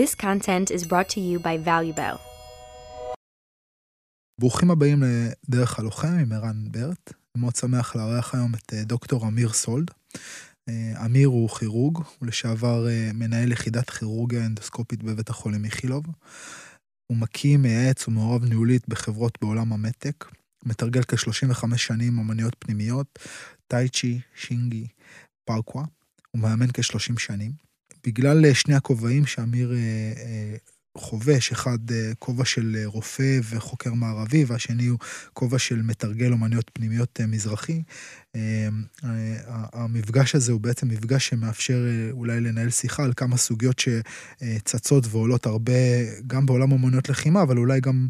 This content is brought to you by ValueBell. ברוכים הבאים לדרך הלוחם עם ערן ברט. אני מאוד שמח לארח היום את אה, דוקטור אמיר סולד. אה, אמיר הוא כירורג, הוא לשעבר אה, מנהל יחידת כירורגיה אנדוסקופית בבית החולים איכילוב. הוא מקים, מייעץ ומעורב ניהולית בחברות בעולם המתק. מתרגל כ-35 שנים אמניות פנימיות, טייצ'י, שינגי, פרקווה. הוא מאמן כ-30 שנים. בגלל שני הכובעים שאמיר חובש, אחד אה, כובע של אה, רופא וחוקר מערבי, והשני הוא כובע של מתרגל אומנויות פנימיות אה, מזרחי. המפגש הזה הוא בעצם מפגש שמאפשר אולי לנהל שיחה על כמה סוגיות שצצות ועולות הרבה, גם בעולם אומנויות לחימה, אבל אולי גם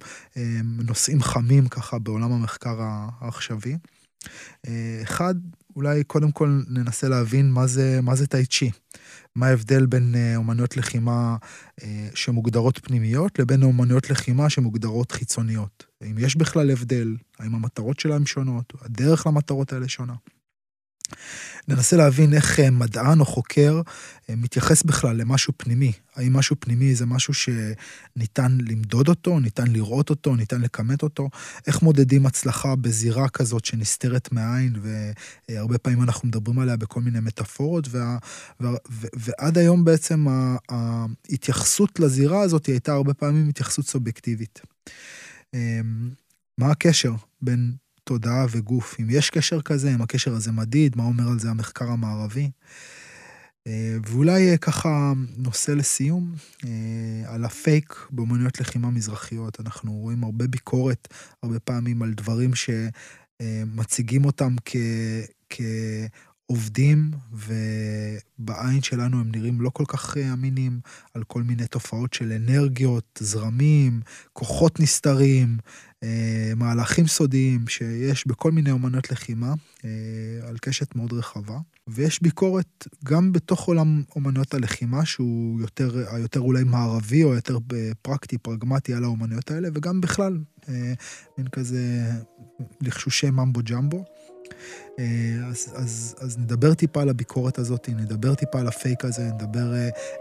נושאים חמים ככה בעולם המחקר העכשווי. אחד, אולי קודם כל ננסה להבין מה זה, מה זה טאי צ'י. מה ההבדל בין אה, אומנויות לחימה אה, שמוגדרות פנימיות לבין אומנויות לחימה שמוגדרות חיצוניות. האם יש בכלל הבדל? האם המטרות שלהם שונות? הדרך למטרות האלה שונה? ננסה להבין איך אה, מדען או חוקר אה, מתייחס בכלל למשהו פנימי. האם משהו פנימי זה משהו שניתן למדוד אותו, ניתן לראות אותו, ניתן לכמת אותו? איך מודדים הצלחה בזירה כזאת שנסתרת מהעין, והרבה פעמים אנחנו מדברים עליה בכל מיני מטאפורות, וה, וה, ו, ועד היום בעצם ההתייחסות לזירה הזאת הייתה הרבה פעמים התייחסות סובייקטיבית. אמ, מה הקשר בין תודעה וגוף, אם יש קשר כזה, אם הקשר הזה מדיד, מה אומר על זה המחקר המערבי. אה, ואולי אה, ככה נושא לסיום, אה, על הפייק באמנויות לחימה מזרחיות. אנחנו רואים הרבה ביקורת, הרבה פעמים על דברים שמציגים אותם כ... כ... עובדים, ובעין שלנו הם נראים לא כל כך אמינים, על כל מיני תופעות של אנרגיות, זרמים, כוחות נסתרים, מהלכים סודיים שיש בכל מיני אומנות לחימה, אה, על קשת מאוד רחבה. ויש ביקורת גם בתוך עולם אומנויות הלחימה, שהוא יותר, היותר אולי מערבי או יותר פרקטי, פרגמטי על האומנויות האלה, וגם בכלל, אה, מין כזה לחשושי ממבו ג'מבו. אז, אז, אז נדבר טיפה על הביקורת הזאת, נדבר טיפה על הפייק הזה, נדבר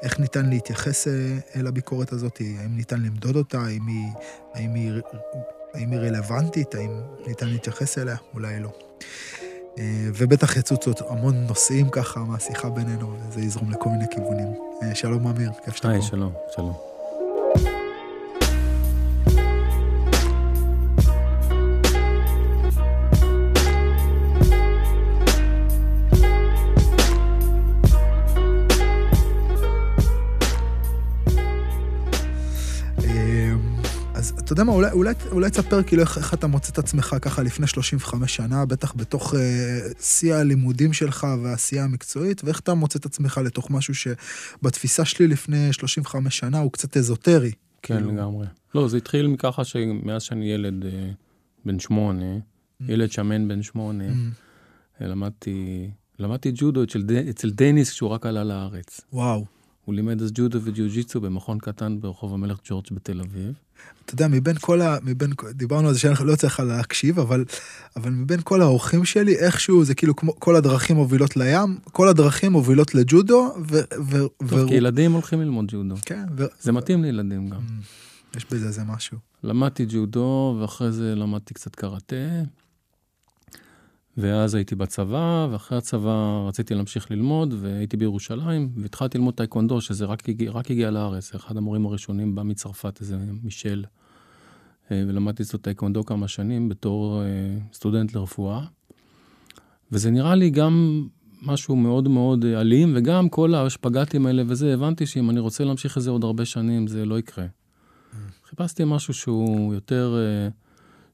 איך ניתן להתייחס אל הביקורת הזאת, האם ניתן למדוד אותה, האם היא, האם היא האם היא רלוונטית, האם ניתן להתייחס אליה, אולי לא. אה, ובטח יצוצו המון נושאים ככה מהשיחה בינינו, וזה יזרום לכל מיני כיוונים. אה, שלום אמיר, כיף שאתה פה. היי, שלום, שלום. אתה יודע מה, אולי, אולי, אולי תספר כאילו איך, איך אתה מוצא את עצמך ככה לפני 35 שנה, בטח בתוך אה, שיא הלימודים שלך והעשייה המקצועית, ואיך אתה מוצא את עצמך לתוך משהו שבתפיסה שלי לפני 35 שנה הוא קצת אזוטרי. כן, כאילו. לגמרי. לא, זה התחיל מככה שמאז שאני ילד אה, בן שמונה, mm. ילד שמן בן שמונה, mm. למדתי, למדתי ג'ודו אצל, אצל דניס כשהוא רק עלה לארץ. וואו. הוא לימד אז ג'ודו וג'יוג'יצו במכון קטן ברחוב המלך ג'ורג' בתל אביב. אתה יודע, מבין כל ה... מבין, דיברנו על זה שאני לא צריך להקשיב, אבל, אבל מבין כל האורחים שלי, איכשהו זה כאילו כמו כל הדרכים מובילות לים, כל הדרכים מובילות לג'ודו, ו... ו טוב, ו... כי ילדים הולכים ללמוד ג'ודו. כן. ו... זה מתאים לילדים גם. Mm, יש בזה איזה משהו. למדתי ג'ודו, ואחרי זה למדתי קצת קראטה. ואז הייתי בצבא, ואחרי הצבא רציתי להמשיך ללמוד, והייתי בירושלים, והתחלתי ללמוד טייקונדו, שזה רק הגיע, רק הגיע לארץ, אחד המורים הראשונים בא מצרפת, איזה מישל. אה, ולמדתי אצלו טייקונדו כמה שנים בתור אה, סטודנט לרפואה. וזה נראה לי גם משהו מאוד מאוד אה, אלים, וגם כל השפגטים האלה וזה, הבנתי שאם אני רוצה להמשיך את זה עוד הרבה שנים, זה לא יקרה. Mm. חיפשתי משהו שהוא יותר...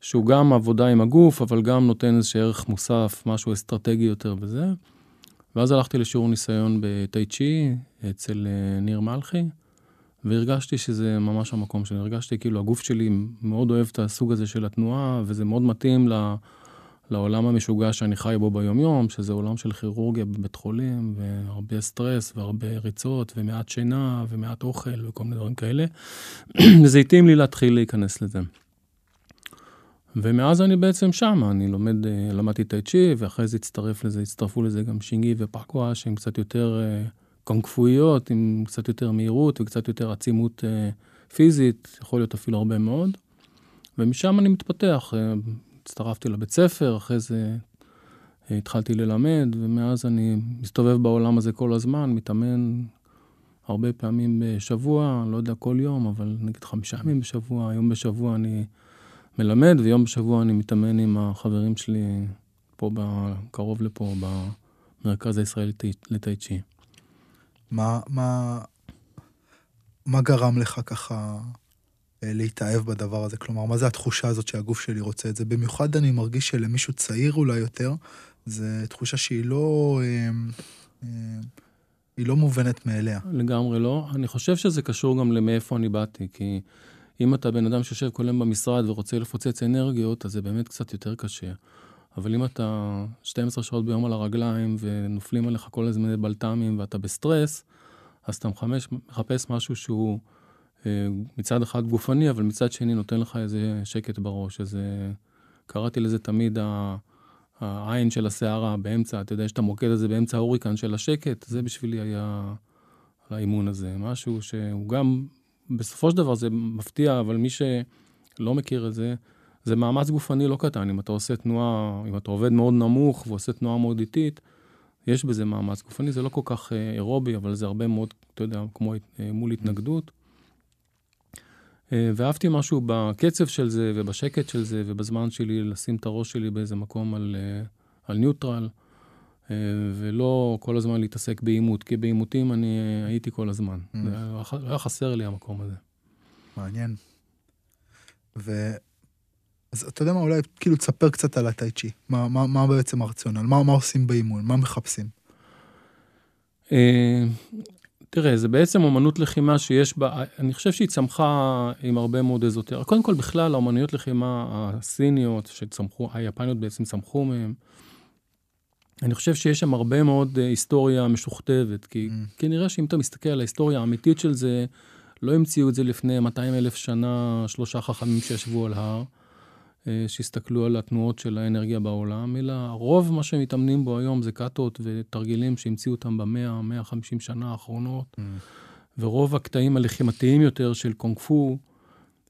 שהוא גם עבודה עם הגוף, אבל גם נותן איזה ערך מוסף, משהו אסטרטגי יותר וזה. ואז הלכתי לשיעור ניסיון בטאי צ'י אצל אה, ניר מלכי, והרגשתי שזה ממש המקום שלי. הרגשתי כאילו הגוף שלי מאוד אוהב את הסוג הזה של התנועה, וזה מאוד מתאים ל... לעולם המשוגע שאני חי בו ביומיום, שזה עולם של כירורגיה בבית חולים, והרבה סטרס, והרבה ריצות, ומעט שינה, ומעט אוכל, וכל מיני דברים כאלה. וזה התאים לי להתחיל להיכנס לזה. ומאז אני בעצם שם, אני לומד, אה, למדתי טאי צ'י, ואחרי זה הצטרף לזה, הצטרפו לזה גם שינגי ופקווה, שהם קצת יותר קונקפואיות, עם קצת יותר מהירות וקצת יותר עצימות אה, פיזית, יכול להיות אפילו הרבה מאוד. ומשם אני מתפתח. אה, הצטרפתי לבית ספר, אחרי זה אה, התחלתי ללמד, ומאז אני מסתובב בעולם הזה כל הזמן, מתאמן הרבה פעמים בשבוע, לא יודע כל יום, אבל נגיד חמישה ימים בשבוע, יום בשבוע אני מלמד, ויום בשבוע אני מתאמן עם החברים שלי פה, קרוב לפה, במרכז הישראלי לטייצ'י. מה, מה, מה גרם לך ככה אה, להתאהב בדבר הזה? כלומר, מה זה התחושה הזאת שהגוף שלי רוצה את זה? במיוחד אני מרגיש שלמישהו צעיר אולי יותר, זו תחושה שהיא לא... אה, אה, היא לא מובנת מאליה. לגמרי לא. אני חושב שזה קשור גם למאיפה אני באתי, כי אם אתה בן אדם שיושב כל היום במשרד ורוצה לפוצץ אנרגיות, אז זה באמת קצת יותר קשה. אבל אם אתה 12 שעות ביום על הרגליים ונופלים עליך כל הזמן בלת"מים ואתה בסטרס, אז אתה מחמש, מחפש משהו שהוא אה, מצד אחד גופני, אבל מצד שני נותן לך איזה שקט בראש. איזה... קראתי לזה תמיד העין של הסערה באמצע, אתה יודע, מוקד את זה באמצע ההוריקן של השקט, זה בשבילי היה האימון הזה. משהו שהוא גם, בסופו של דבר זה מפתיע, אבל מי שלא מכיר את זה, זה מאמץ גופני לא קטן. אם אתה עושה תנועה, אם אתה עובד מאוד נמוך ועושה תנועה מאוד איטית, יש בזה מאמץ גופני, זה לא כל כך אה, אירובי, אבל זה הרבה מאוד, אתה יודע, כמו אה, מול התנגדות. אה, ואהבתי משהו בקצב של זה ובשקט של זה ובזמן שלי לשים את הראש שלי באיזה מקום על, על ניוטרל, ולא כל הזמן להתעסק בעימות, כי בעימותים אני הייתי כל הזמן. Mm. היה חסר לי המקום הזה. מעניין. ו... אז אתה יודע מה, אולי כאילו תספר קצת על הטייצ'י. מה, מה, מה בעצם הרציונל? מה, מה עושים באימון? מה מחפשים? אה, תראה, זה בעצם אומנות לחימה שיש בה, אני חושב שהיא צמחה עם הרבה מאוד אזוטר. קודם כל, בכלל, האומנויות לחימה הסיניות שצמחו, היפניות בעצם צמחו מהן. אני חושב שיש שם הרבה מאוד אה, היסטוריה משוכתבת, כי mm. כנראה שאם אתה מסתכל על ההיסטוריה האמיתית של זה, לא המציאו את זה לפני 200 אלף שנה, שלושה חכמים שישבו על הר. אה, שהסתכלו על התנועות של האנרגיה בעולם, אלא רוב מה שהם מתאמנים בו היום זה קאטות ותרגילים שהמציאו אותם במאה, 150 שנה האחרונות, mm. ורוב הקטעים הלחימתיים יותר של קונג פו,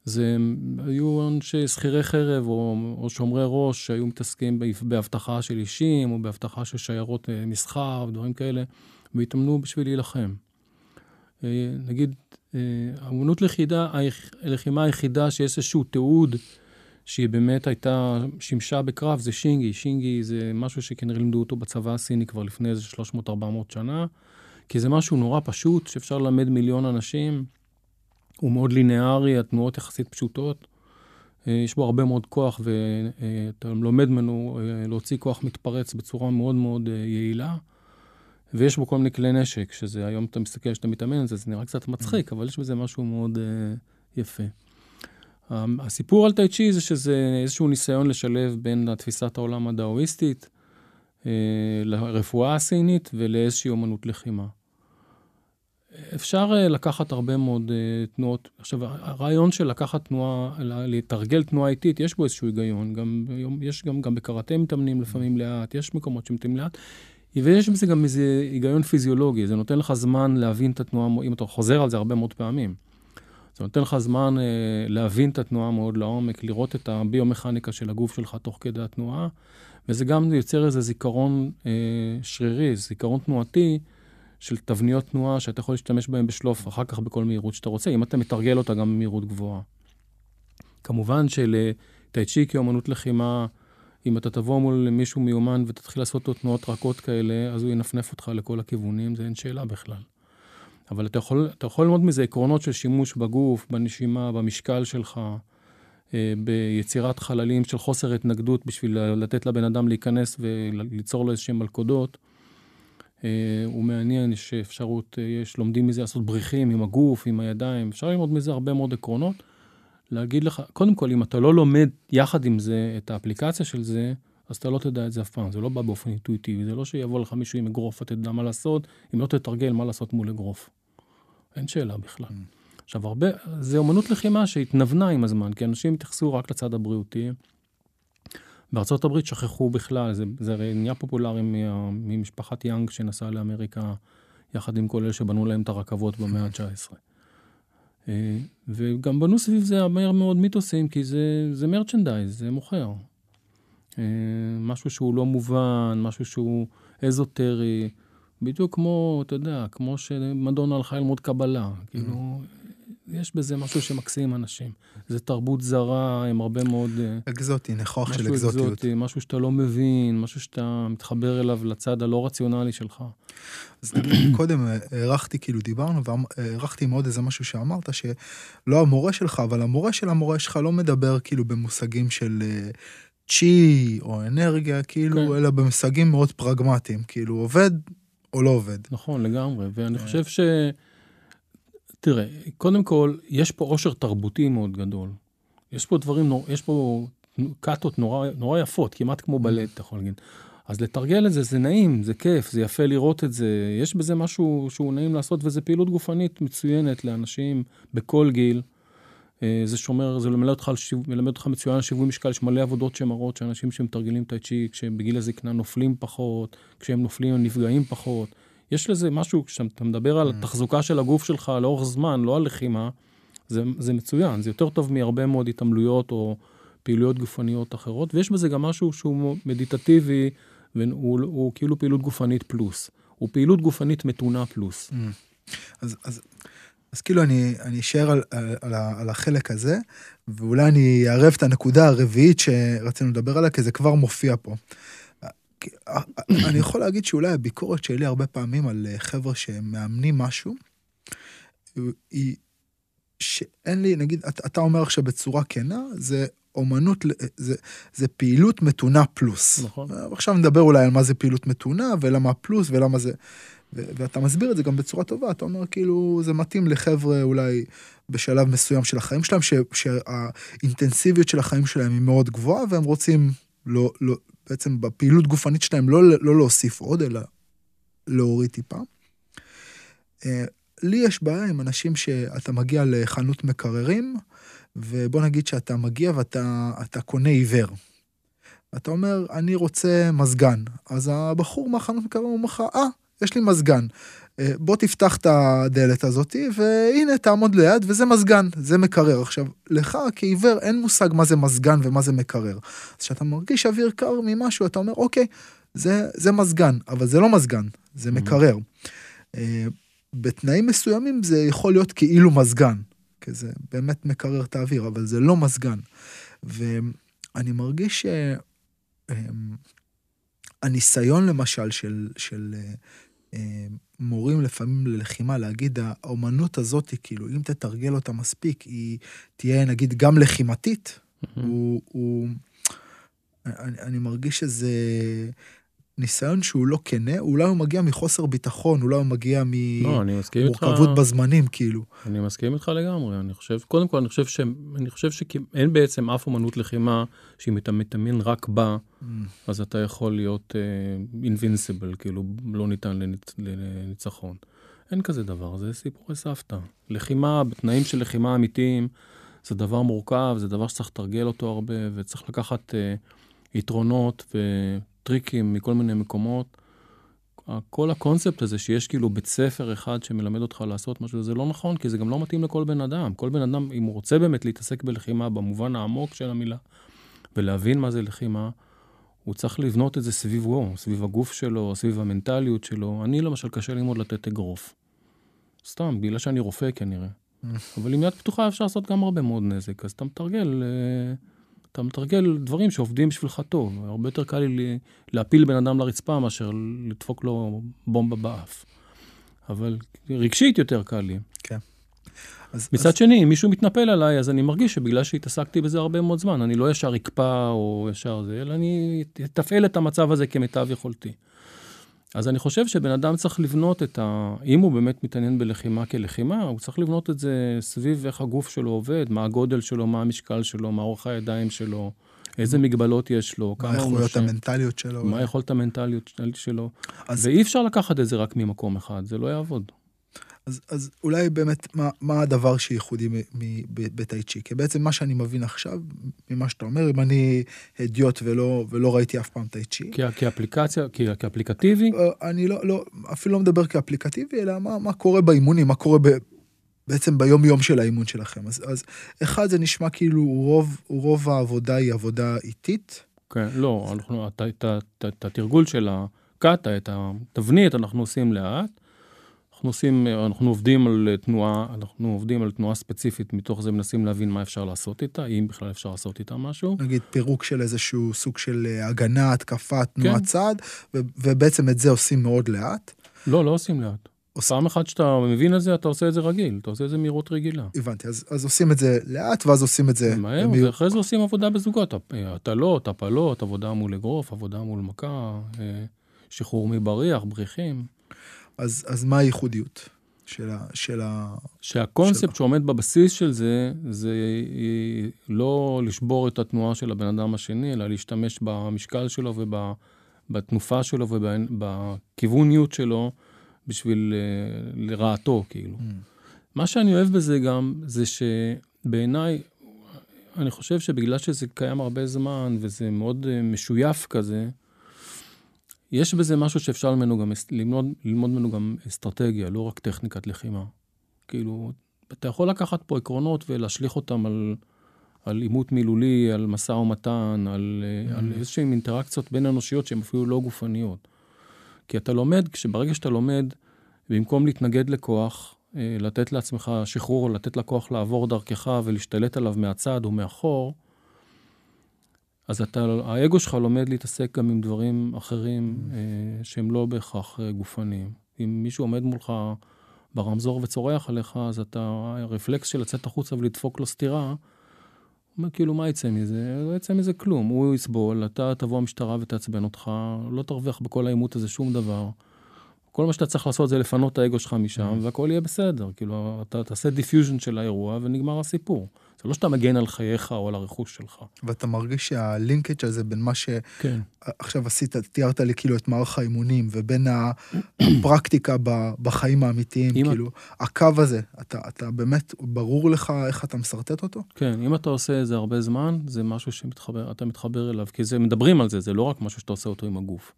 זה היו אנשי שכירי חרב או, או שומרי ראש שהיו מתעסקים באבטחה של אישים או באבטחה של שיירות אה, מסחר ודברים כאלה, והתאמנו בשביל להילחם. אה, נגיד, האמנות לחימה היחידה שיש איזשהו תיעוד שהיא באמת הייתה, שימשה בקרב, זה שינגי. שינגי זה משהו שכנראה לימדו אותו בצבא הסיני כבר לפני איזה 300-400 שנה, כי זה משהו נורא פשוט, שאפשר ללמד מיליון אנשים. הוא מאוד לינארי, התנועות יחסית פשוטות. אה, יש בו הרבה מאוד כוח, ואתה לומד ממנו אה, להוציא כוח מתפרץ בצורה מאוד מאוד אה, יעילה. ויש בו כל מיני כלי נשק, שזה היום אתה מסתכל שאתה מתאמן זה, זה נראה קצת מצחיק, אבל יש בזה משהו מאוד יפה. הסיפור על טאי זה שזה איזשהו ניסיון לשלב בין תפיסת העולם הדאואיסטית אה, לרפואה הסינית ולאיזושהי אומנות לחימה. אפשר אה, לקחת הרבה מאוד אה, תנועות. עכשיו, הרעיון של לקחת תנועה, לתרגל תנועה איטית, יש בו איזשהו היגיון. גם, יש גם, גם בקראטה מתאמנים לפעמים לאט, יש מקומות שמתאמנים לאט. ויש בזה גם איזה היגיון פיזיולוגי, זה נותן לך זמן להבין את התנועה, אם אתה חוזר על זה הרבה מאוד פעמים. זה נותן לך זמן אה, להבין את התנועה מאוד לעומק, לראות את הביומכניקה של הגוף שלך תוך כדי התנועה, וזה גם יוצר איזה זיכרון אה, שרירי, זיכרון תנועתי של תבניות תנועה שאתה יכול להשתמש בהן בשלוף אחר כך בכל מהירות שאתה רוצה, אם אתה מתרגל אותה גם במהירות גבוהה. כמובן שלטייצ'י כאומנות לחימה, אם אתה תבוא מול מישהו מיומן ותתחיל לעשות לו תנועות רכות כאלה, אז הוא ינפנף אותך לכל הכיוונים, זה אין שאלה בכלל. אבל אתה יכול, אתה יכול ללמוד מזה עקרונות של שימוש בגוף, בנשימה, במשקל שלך, אה, ביצירת חללים של חוסר התנגדות בשביל לתת לבן אדם להיכנס וליצור לו איזשהם מלכודות. אה, הוא מעניין, יש אפשרות, אה, יש, לומדים מזה לעשות בריחים עם הגוף, עם הידיים, אפשר ללמוד מזה הרבה מאוד עקרונות. להגיד לך, קודם כל, אם אתה לא לומד יחד עם זה את האפליקציה של זה, אז אתה לא תדע את זה אף פעם, זה לא בא באופן אינטואיטיבי, זה לא שיבוא לך מישהו עם אגרוף ותדע מה לעשות, אם לא תתרגל מה לעשות מול אגרוף. אין שאלה בכלל. Mm. עכשיו, הרבה, זה אומנות לחימה שהתנוונה עם הזמן, כי אנשים התייחסו רק לצד הבריאותי. בארצות הברית שכחו בכלל, זה, זה הרי נהיה פופולרי ממשפחת יאנג שנסעה לאמריקה יחד עם כל אלה שבנו להם את הרכבות במאה ה-19. אה, וגם בנו סביב זה מהר מאוד מיתוסים, כי זה, זה מרצ'נדייז, זה מוכר. אה, משהו שהוא לא מובן, משהו שהוא אזוטרי, בדיוק כמו, אתה יודע, כמו שמדונה הלכה ללמוד קבלה. כאילו, יש בזה משהו שמקסים אנשים. זה תרבות זרה עם הרבה מאוד... אה, אקזוטי, נכוח של משהו אקזוטיות. אקזוטי, משהו שאתה לא מבין, משהו שאתה מתחבר אליו לצד הלא רציונלי שלך. אז קודם אה, הערכתי, כאילו דיברנו, והערכתי מאוד איזה משהו שאמרת, שלא המורה שלך, אבל המורה של המורה שלך לא מדבר כאילו במושגים של אה, צ'י או אנרגיה, כאילו, כן. אלא במושגים מאוד פרגמטיים, כאילו עובד או לא עובד. נכון, לגמרי. ואני. חושב ש... תראה, קודם כל, יש פה עושר תרבותי מאוד גדול. יש פה דברים. יש פה קאטות נורא, נורא יפות, כמעט כמו בלט, אתה יכול להגיד. אז לתרגל את זה, זה נעים, זה כיף, זה יפה לראות את זה. יש בזה משהו שהוא נעים לעשות, וזו פעילות גופנית מצוינת לאנשים בכל גיל. אה, זה שומר, זה מלמד אותך, מלמד אותך מצוין על שיווי משקל, יש מלא עבודות שמראות שאנשים שמתרגלים טאי צ'י, כשהם בגיל הזקנה נופלים פחות, כשהם נופלים הם נפגעים פחות. יש לזה משהו, כשאתה מדבר על התחזוקה של הגוף שלך לאורך זמן, לא על לחימה, זה, זה מצוין, זה יותר טוב מהרבה מאוד התעמלויות או פעילויות גופניות אחרות, ויש בזה גם משהו שהוא מדיטטיבי, והוא הוא כאילו פעילות גופנית פלוס. הוא פעילות גופנית מתונה פלוס. אז, אז, אז כאילו אני, אני אשאר על, על, על, על החלק הזה, ואולי אני אערב את הנקודה הרביעית שרצינו לדבר עליה, כי זה כבר מופיע פה. אני יכול להגיד שאולי הביקורת שלי הרבה פעמים על אה, חבר'ה שמאמנים משהו, היא שאין לי, נגיד, אתה, אומר עכשיו בצורה כנה, זה אומנות, ל- זה, זה פעילות מתונה פלוס. נכון. עכשיו נדבר אולי על מה זה פעילות מתונה, ולמה פלוס, ולמה זה... ו- ואתה מסביר את זה גם בצורה טובה, אתה אומר כאילו זה מתאים לחבר'ה אולי בשלב מסוים של החיים שלהם, ש- שהאינטנסיביות של החיים שלהם היא מאוד גבוהה, והם רוצים לא, לא, בעצם בפעילות גופנית שלהם לא, לא להוסיף עוד, אלא להוריד טיפה. אה, לי יש בעיה עם אנשים שאתה מגיע לחנות מקררים, ובוא נגיד שאתה מגיע ואתה אתה קונה עיוור. אתה אומר, אני רוצה מזגן. אז הבחור מהחנות מקררים אומר לך, אה, יש לי מזגן. אה, בוא תפתח את הדלת הזאת, והנה, תעמוד ליד, וזה מזגן, זה מקרר. עכשיו, לך כעיוור אין מושג מה זה מזגן ומה זה מקרר. אז כשאתה מרגיש אוויר קר ממשהו, אתה אומר, אוקיי, זה, זה מזגן, אבל זה לא מזגן, זה מקרר. אה, בתנאים מסוימים זה יכול להיות כאילו מזגן, כי זה באמת מקרר את האוויר, אבל זה לא מזגן. ואני מרגיש ש... אמ, הניסיון למשל של, של אה, אה, מורים לפעמים ללחימה, להגיד האומנות הזאת, כאילו, אם תתרגל אותה מספיק, היא תהיה נגיד גם לחימתית, הוא, הוא, אני, אני מרגיש שזה ניסיון שהוא לא כנה, אולי הוא מגיע מחוסר ביטחון, אולי הוא מגיע לא. ממורכבות בזמנים, כאילו. אני מסכים איתך לגמרי, אני חושב, קודם כל, אני חושב ש... אני חושב שאין בעצם אף אומנות לחימה שאם אתה מתאמן רק בה, אז אתה יכול להיות אינבינסיבל, uh, כאילו, לא ניתן לניצ... לניצחון. אין כזה דבר, זה סיפורי סבתא. לחימה, בתנאים של לחימה אמיתיים, זה דבר מורכב, זה דבר שצריך לתרגל אותו הרבה, וצריך לקחת uh, יתרונות וטריקים מכל מיני מקומות. כל הקונספט הזה שיש כאילו בית ספר אחד שמלמד אותך לעשות משהו, זה לא נכון, כי זה גם לא מתאים לכל בן אדם. כל בן אדם, אם הוא רוצה באמת להתעסק בלחימה במובן העמוק של המילה, ולהבין מה זה לחימה, הוא צריך לבנות את זה סביבו, סביב הגוף שלו, סביב המנטליות שלו. אני למשל קשה ללמוד לתת אגרוף. סתם, בגלל שאני רופא כנראה. אבל עם יד פתוחה אפשר לעשות גם הרבה מאוד נזק, אז אתה מתרגל, אה, אתה מתרגל דברים שעובדים בשבילך טוב. הרבה יותר קל לי להפיל בן אדם לרצפה מאשר לדפוק לו בומבה באף. אבל רגשית יותר קל לי. כן. אז, מצד אז, שני, אם מישהו מתנפל עליי, אז אני מרגיש שבגלל שהתעסקתי בזה הרבה מאוד זמן, אני לא ישר אקפא או ישר זה, אלא אני אתפעל את המצב הזה כמיטב יכולתי. אז אני חושב שבן אדם צריך לבנות את ה... אם הוא באמת מתעניין בלחימה כלחימה, הוא צריך לבנות את זה סביב איך הגוף שלו עובד, מה הגודל שלו, מה המשקל שלו, מה אורך הידיים שלו, איזה מגבלות יש לו, מה כמה הוא היכולות נושם, המנטליות שלו. מה היכולת המנטליות שלו. אז- ואי אפשר לקחת את זה רק ממקום אחד, זה לא יעבוד. אז, אז אולי באמת, מה, מה הדבר שייחודי בטאי צ'י? כי בעצם מה שאני מבין עכשיו, ממה שאתה אומר, אם אני הדיוט ולא, ולא ראיתי אף פעם טאי צ'י. כאפליקציה, כאפליקטיבי? אה, אני לא, לא, אפילו לא מדבר כאפליקטיבי, אלא מה, מה קורה באימונים, מה קורה ב, בעצם ביום-יום של האימון שלכם. אז, אז אחד, זה נשמע כאילו רוב, רוב העבודה היא עבודה איטית. כן, לא, אנחנו, את התרגול של הקאטה, את התבנית, אנחנו עושים לאט. אנחנו עושים, אנחנו עובדים על תנועה, אנחנו עובדים על תנועה ספציפית, מתוך זה מנסים להבין מה אפשר לעשות איתה, אם בכלל אפשר לעשות איתה משהו. נגיד פירוק של איזשהו סוג של אה, הגנה, התקפה, תנועת כן. צעד, ובעצם את זה עושים מאוד לאט. לא, לא עושים לאט. עוש... פעם אחת שאתה מבין את זה, אתה עושה את זה רגיל, אתה עושה את זה מהירות רגילה. הבנתי, אז, אז עושים את זה לאט, ואז עושים את זה... מהר, במהיר... ואחרי זה עושים עבודה בזוגות, הטלות, הפלות, עבודה מול אגרוף, עבודה מול מכה, אה, שחרור מבריח, בריחים. אז, אז מה הייחודיות של ה... של ה שהקונספט של... שעומד בבסיס של זה, זה לא לשבור את התנועה של הבן אדם השני, אלא להשתמש במשקל שלו ובתנופה שלו ובכיווניות שלו בשביל אה, לרעתו, כאילו. Mm. מה שאני אוהב בזה גם, זה שבעיניי, אני חושב שבגלל שזה קיים הרבה זמן וזה מאוד אה, משויף כזה, יש בזה משהו שאפשר ממנו גם, ללמוד, ללמוד ממנו גם אסטרטגיה, לא רק טכניקת לחימה. כאילו, אתה יכול לקחת פה עקרונות ולהשליך אותם על, על עימות מילולי, על משא ומתן, על, mm. על איזשהן אינטראקציות בין אנושיות שהן אפילו לא גופניות. כי אתה לומד, כשברגע שאתה לומד, במקום להתנגד לכוח, אה, לתת לעצמך שחרור, לתת לכוח לעבור דרכך ולהשתלט עליו מהצד או מאחור, אז אתה, האגו שלך לומד להתעסק גם עם דברים אחרים. אה, שהם לא בהכרח אה, גופניים. אם מישהו עומד מולך ברמזור וצורח עליך, אז אתה, הרפלקס של לצאת החוצה ולדפוק לו סטירה, אומר, כאילו, מה יצא מזה? לא יצא מזה כלום. הוא יסבול, אתה תבוא המשטרה ותעצבן אותך, לא תרוויח בכל העימות הזה שום דבר. כל מה שאתה צריך לעשות זה לפנות את האגו שלך משם, mm. והכל יהיה בסדר. כאילו, אתה תעשה diffusion של האירוע ונגמר הסיפור. זה לא שאתה מגן על חייך או על הרכוש שלך. ואתה מרגיש שה linkage הזה בין מה כן. שעכשיו עשית, תיארת לי כאילו את מערך האימונים, ובין הפרקטיקה בחיים האמיתיים, כאילו, הקו הזה, אתה, אתה באמת, ברור לך איך אתה משרטט אותו? כן, אם אתה עושה את זה הרבה זמן, זה משהו שאתה מתחבר אליו, כי זה, מדברים על זה, זה לא רק משהו שאתה עושה אותו עם הגוף.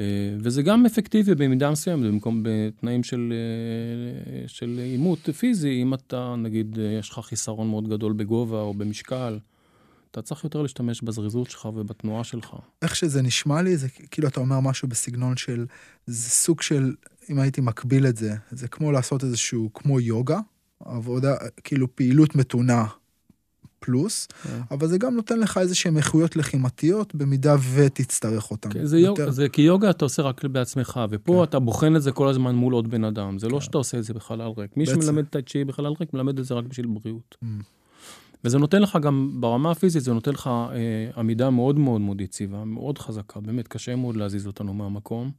אה, וזה גם אפקטיבי במידה מסוימת, במקום בתנאים של, אה, של עימות פיזי, אם אתה, נגיד, אה, יש לך חיסרון מאוד גדול בגובה או במשקל, אתה צריך יותר להשתמש בזריזות שלך ובתנועה שלך. איך שזה נשמע לי, זה כאילו אתה אומר משהו בסגנון של, זה סוג של, אם הייתי מקביל את זה, זה כמו לעשות איזשהו, כמו יוגה, עבודה, כאילו פעילות מתונה פלוס, כן. אבל זה גם נותן לך איזה שהן איכויות לחימתיות במידה ותצטרך אותן. כן, זה, יותר... יוג, זה כי יוגה אתה עושה רק בעצמך, ופה כן. אתה בוחן את זה כל הזמן מול עוד בן אדם, זה לא כן. לא שאתה עושה את זה בחלל ריק. מי שמלמד את צ'י בחלל ריק, מלמד את זה רק בשביל בריאות. Mm. וזה נותן לך גם, ברמה הפיזית, זה נותן לך אה, עמידה מאוד מאוד מאוד יציבה, מאוד חזקה, באמת קשה מאוד להזיז אותנו מהמקום.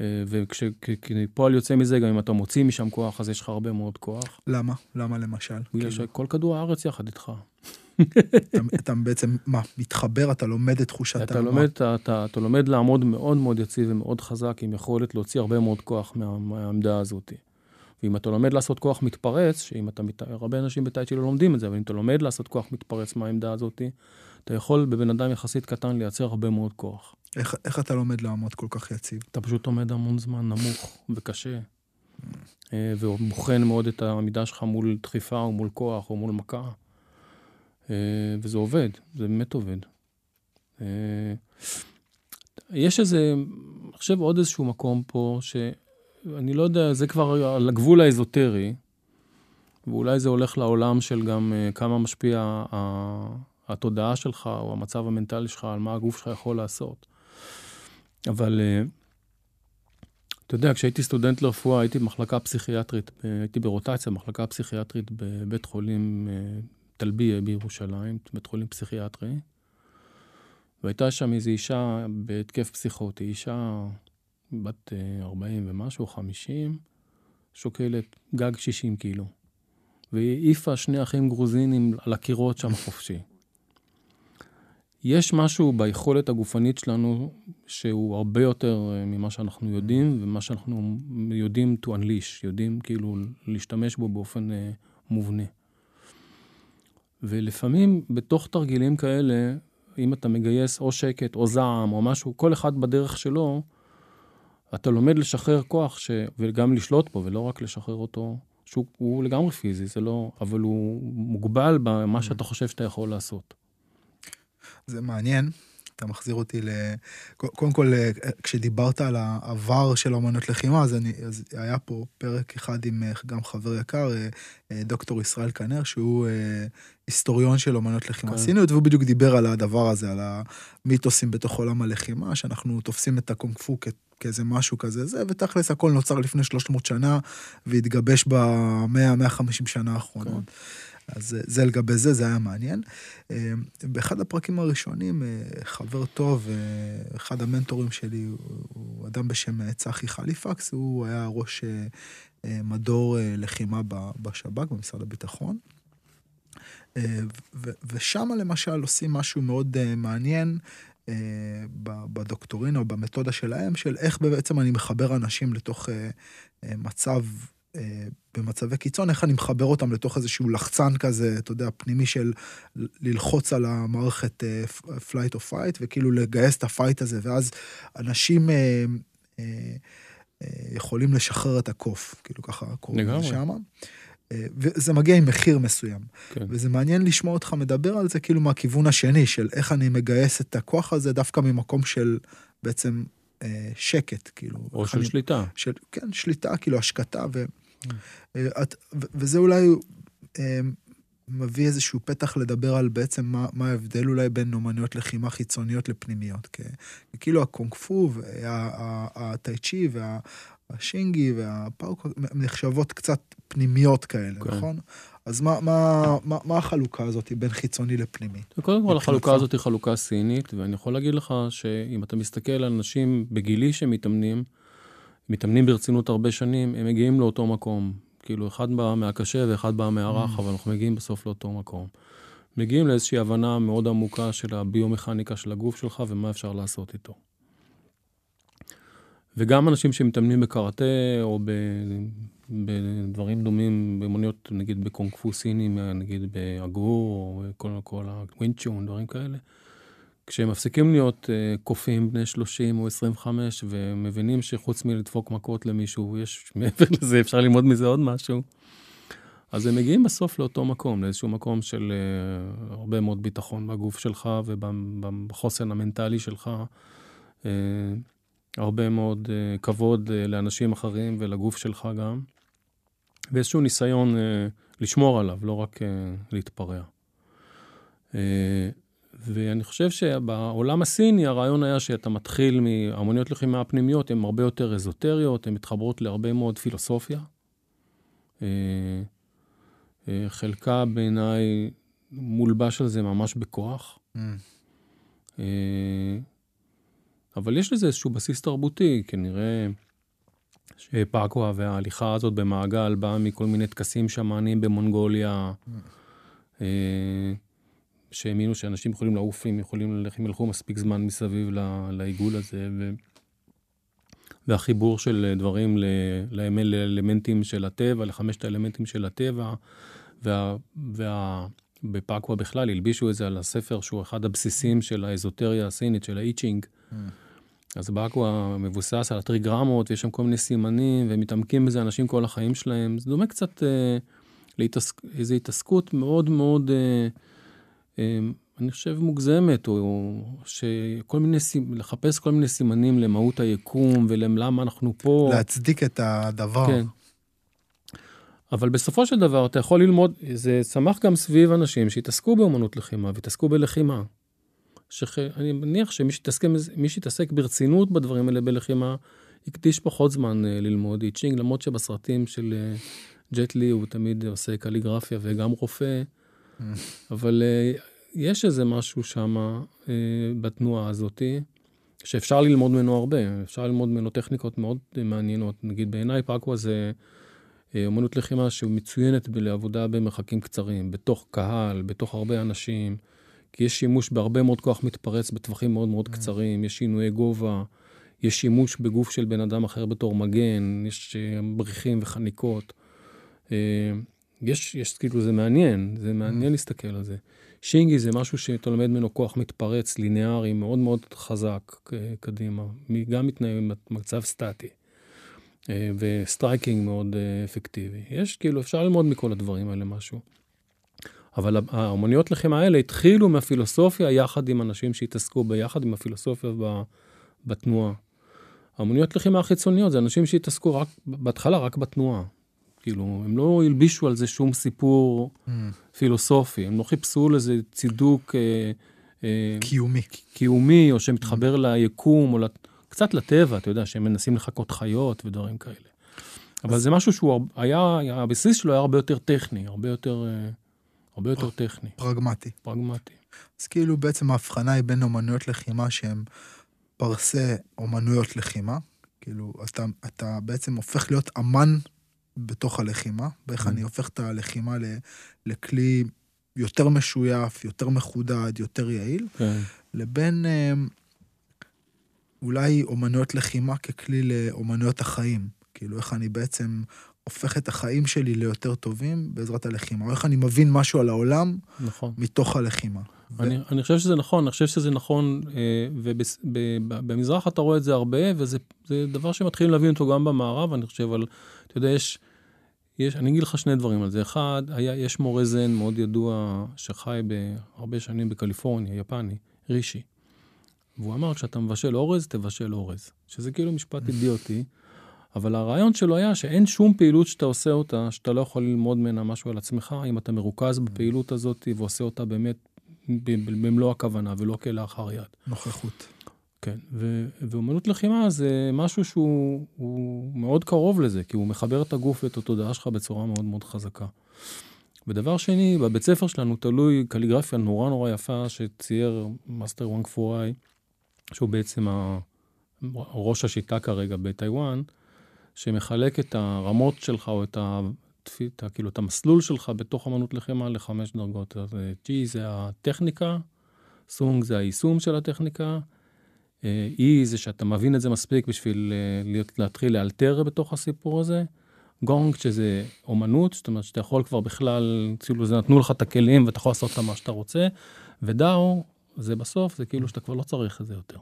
אה, וכשפועל יוצא מזה, גם אם אתה מוציא משם כוח, אז יש לך הרבה מאוד כוח. למה? למה למשל? בגלל כאילו... שכל כדור הארץ יחד איתך. אתה, אתה בעצם, מה, מתחבר, אתה לומד את תחושת אתה לומד, אתה, אתה, אתה לומד לעמוד מאוד מאוד יציב ומאוד חזק, עם יכולת להוציא הרבה מאוד כוח מה, מהעמדה הזאת. ואם אתה לומד לעשות כוח מתפרץ, שאם אתה, הרבה אנשים בטייצ'י לא לומדים את זה, אבל אם אתה לומד לעשות כוח מתפרץ מהעמדה הזאת, אתה יכול בבן אדם יחסית קטן לייצר הרבה מאוד כוח. איך, איך אתה לומד לעמוד כל כך יציב? אתה פשוט עומד המון זמן נמוך וקשה, אה, ובוחן מאוד את העמידה שלך מול דחיפה או מול כוח או מול מכה. אה, וזה עובד, זה באמת עובד. אה, יש איזה, אני חושב עוד איזשהו מקום פה, שאני לא יודע, זה כבר על הגבול האזוטרי, ואולי זה הולך לעולם של גם כמה משפיע התודעה שלך או המצב המנטלי שלך על מה הגוף שלך יכול לעשות. אבל אה, אתה יודע, כשהייתי סטודנט לרפואה, הייתי במחלקה פסיכיאטרית, הייתי ברוטציה, מחלקה פסיכיאטרית בבית חולים אה, טלביה בירושלים, בית חולים פסיכיאטרי. והייתה שם איזו אישה בהתקף פסיכוטי, אישה בת 40 אה, ומשהו, 50, שוקלת גג 60 קילו. והיא העיפה שני אחים גרוזינים על הקירות שם חופשי. יש משהו ביכולת הגופנית שלנו שהוא הרבה יותר אה, ממה שאנחנו יודעים, ומה שאנחנו יודעים to unleash, יודעים כאילו להשתמש בו באופן אה, מובנה. ולפעמים בתוך תרגילים כאלה, אם אתה מגייס או שקט או זעם או משהו, כל אחד בדרך שלו, אתה לומד לשחרר כוח ש... וגם לשלוט בו, ולא רק לשחרר אותו, שהוא לגמרי פיזי, זה לא... אבל הוא מוגבל במה שאתה חושב שאתה יכול לעשות. זה מעניין. אתה מחזיר אותי ל... קודם כל, כשדיברת על העבר של אמנות לחימה, אז, אני, אז היה פה פרק אחד עם גם חבר יקר, דוקטור ישראל כנר, שהוא היסטוריון של אמנות לחימה כן. סיניות, והוא בדיוק דיבר על הדבר הזה, על המיתוסים בתוך עולם הלחימה, שאנחנו תופסים את הקונג פו כאיזה משהו כזה, זה, ותכלס הכל נוצר לפני 300 שנה, והתגבש ב-100-150 שנה האחרונות. כן. אז זה לגבי זה, זה היה מעניין. אה, באחד הפרקים הראשונים, אה, חבר טוב, אה, אחד המנטורים שלי, הוא אדם בשם צחי חליפקס, הוא היה ראש מדור לחימה בשב"כ, במשרד הביטחון. ושם למשל עושים משהו מאוד מעניין בדוקטורינה או במתודה שלהם, של איך בעצם אני מחבר אנשים לתוך מצב במצבי קיצון, איך אני מחבר אותם לתוך איזשהו לחצן כזה, אתה יודע, פנימי של ללחוץ על המערכת flight or fight, וכאילו לגייס את הפייט הזה, ואז אנשים uh, uh, uh, יכולים לשחרר את הקוף, כאילו ככה קוראים לזה שמה. וזה מגיע עם מחיר מסוים. כן. וזה מעניין לשמוע אותך מדבר על זה כאילו מהכיוון השני, של איך אני מגייס את הכוח הזה דווקא ממקום של בעצם אה, שקט, כאילו. או של אני, שליטה. של, כן, שליטה, כאילו השקטה. ו... אה, את, וזה אולי אה, מביא איזשהו פתח לדבר על בעצם מה, מה ההבדל אולי בין אומנויות לחימה חיצוניות לפנימיות. כי, כאילו הקונג פו והטאי צ'י והשינגי והפאוקו נחשבות קצת פנימיות כאלה, כן. נכון? אז מה, מה, מה, מה החלוקה הזאת בין חיצוני לפנימי? קודם כל, החלוקה הזאת היא חלוקה סינית, ואני יכול להגיד לך שאם אתה מסתכל על אנשים בגילי שמתאמנים, מתאמנים ברצינות הרבה שנים, הם מגיעים לאותו מקום. כאילו, אחד בא מהקשה ואחד בא מהרך, mm. אבל אנחנו מגיעים בסוף לאותו מקום. מגיעים לאיזושהי הבנה מאוד עמוקה של הביומכניקה של הגוף שלך ומה אפשר לעשות איתו. וגם אנשים שמתאמנים בקראטה או בדברים דומים, באמוניות, נגיד בקונג פו נגיד באגור, או כל, כל הווינצ'ון, דברים כאלה, כשהם מפסיקים להיות uh, קופים בני 30 או 25 ומבינים שחוץ מלדפוק מכות למישהו, יש מעבר לזה, אפשר ללמוד מזה עוד משהו, אז הם מגיעים בסוף לאותו מקום, לאיזשהו מקום של uh, הרבה מאוד ביטחון בגוף שלך ובחוסן המנטלי שלך. Uh, הרבה מאוד uh, כבוד uh, לאנשים אחרים ולגוף שלך גם, ואיזשהו ניסיון uh, לשמור עליו, לא רק uh, להתפרע. Uh, ואני חושב שבעולם הסיני הרעיון היה שאתה מתחיל מהמוניות לחימה הפנימיות, הן הרבה יותר אזוטריות, הן מתחברות להרבה מאוד פילוסופיה. אה, אה, חלקה בעיניי מולבש על זה ממש בכוח. Mm. אה, אבל יש לזה איזשהו בסיס תרבותי, כנראה שפאקווה וההליכה הזאת במעגל באה מכל מיני טקסים שמאניים במונגוליה. Mm. שהאמינו שאנשים יכולים לעוף, אם יכולים ללכת, אם ילכו מספיק זמן מסביב לעיגול הזה, ו... והחיבור של דברים לאלמנטים של הטבע, לחמשת האלמנטים של הטבע, וה... וה... בפאקווה בכלל הלבישו את זה על הספר שהוא אחד הבסיסים של האזוטריה הסינית, של האיצ'ינג. Mm. אז באקווה מבוסס על הטריגרמות, ויש שם כל מיני סימנים, ומתעמקים בזה אנשים כל החיים שלהם. זה דומה קצת אה, להתעסק, איזו התעסקות מאוד מאוד אה, אני חושב מוגזמת, או שכל מיני, לחפש כל מיני סימנים למהות היקום ולמה אנחנו פה. להצדיק את הדבר. כן. אבל בסופו של דבר אתה יכול ללמוד, זה צמח גם סביב אנשים שהתעסקו באמנות לחימה והתעסקו בלחימה. שח... אני מניח שמי שהתעסק, שהתעסק ברצינות בדברים האלה בלחימה, הקדיש פחות זמן uh, ללמוד איצ'ינג, למרות שבסרטים של uh, ג'ט לי הוא תמיד עושה קליגרפיה וגם רופא. אבל uh, יש איזה משהו שם uh, בתנועה הזאתי, שאפשר ללמוד ממנו הרבה, אפשר ללמוד ממנו טכניקות מאוד מעניינות. נגיד בעיניי פאקווה זה אה, אמנות לחימה שמצוינת לעבודה במרחקים קצרים, בתוך קהל, בתוך הרבה אנשים, כי יש שימוש בהרבה מאוד כוח מתפרץ בטווחים מאוד מאוד קצרים, יש שינויי גובה, יש שימוש בגוף של בן אדם אחר בתור מגן, יש אה, בריחים וחניקות. אה, יש, יש, כאילו, זה מעניין, זה מעניין להסתכל על זה. שינג אי זה משהו שאתה לומד ממנו כוח מתפרץ, ליניארי, מאוד מאוד חזק קדימה, גם מתנהל במצב סטטי. אה, ו striking מאוד אפקטיבי. יש, כאילו, אפשר ללמוד מכל הדברים האלה משהו. אבל האומנויות לחימה האלה התחילו מהפילוסופיה יחד עם אנשים שהתעסקו ביחד עם הפילוסופיה בתנועה. האומנויות לחימה החיצוניות זה אנשים שהתעסקו רק, בהתחלה רק בתנועה. כאילו, הם לא הלבישו על זה שום סיפור mm. פילוסופי, הם לא חיפשו לזה צידוק... אה, אה, קיומי. קיומי, או שמתחבר mm. ליקום, או לת... קצת לטבע, אתה יודע, שהם מנסים לחקות חיות ודברים כאלה. אבל זה משהו שהוא היה, הבסיס שלו היה הרבה יותר טכני, הרבה יותר... אה, הרבה יותר טכני. פרגמטי. פרגמטי. אז כאילו בעצם ההבחנה היא בין אומנויות לחימה שהן פרסה אומנויות לחימה. כאילו, אתה, אתה בעצם הופך להיות אמן בתוך הלחימה, ואיך אני הופך את הלחימה לכלי יותר משויף, יותר מחודד, יותר יעיל, כן. לבין אה, אולי אומנויות לחימה ככלי לאומנויות החיים. כאילו, איך אני בעצם הופך את החיים שלי ליותר טובים בעזרת הלחימה, או איך אני מבין משהו על העולם נכון. מתוך הלחימה. אני, ו... אני חושב שזה נכון, אני חושב שזה נכון, אה, ובמזרח אתה רואה את זה הרבה, וזה דבר שמתחילים להבין אותו גם במערב, אני חושב, אבל אתה יודע, יש, יש, אני אגיד לך שני דברים על זה. אחד, היה, יש מורה זן מאוד ידוע שחי בהרבה שנים בקליפורניה, יפני, רישי. והוא אמר, כשאתה מבשל אורז, תבשל אורז. שזה כאילו משפט אידיוטי. אבל הרעיון שלו היה שאין שום פעילות שאתה עושה אותה, שאתה לא יכול ללמוד ממנה משהו על עצמך, אם אתה מרוכז בפעילות הזאת ועושה אותה באמת במלוא הכוונה ולא כלאחר יד. נוכחות. כן, ו- ואומנות לחימה זה משהו שהוא מאוד קרוב לזה, כי הוא מחבר את הגוף ואת התודעה שלך בצורה מאוד מאוד חזקה. ודבר שני, בבית ספר שלנו תלוי קליגרפיה נורא נורא יפה שצייר מאסטר וואנג פוראי, שהוא בעצם ראש השיטה כרגע בטיוואן, שמחלק את הרמות שלך, או את, ה, את, ה, כאילו, את המסלול שלך בתוך אמנות לחימה לחמש דרגות. אז G זה הטכניקה, סונג זה היישום של הטכניקה, E זה שאתה מבין את זה מספיק בשביל אה, להיות, להתחיל לאלתר בתוך הסיפור הזה. גונג, שזה אומנות, זאת אומרת שאתה יכול כבר בכלל, כאילו זה נתנו לך את הכלים ואתה יכול לעשות את מה שאתה רוצה, ודאו, זה בסוף, זה כאילו שאתה כבר לא צריך את זה יותר.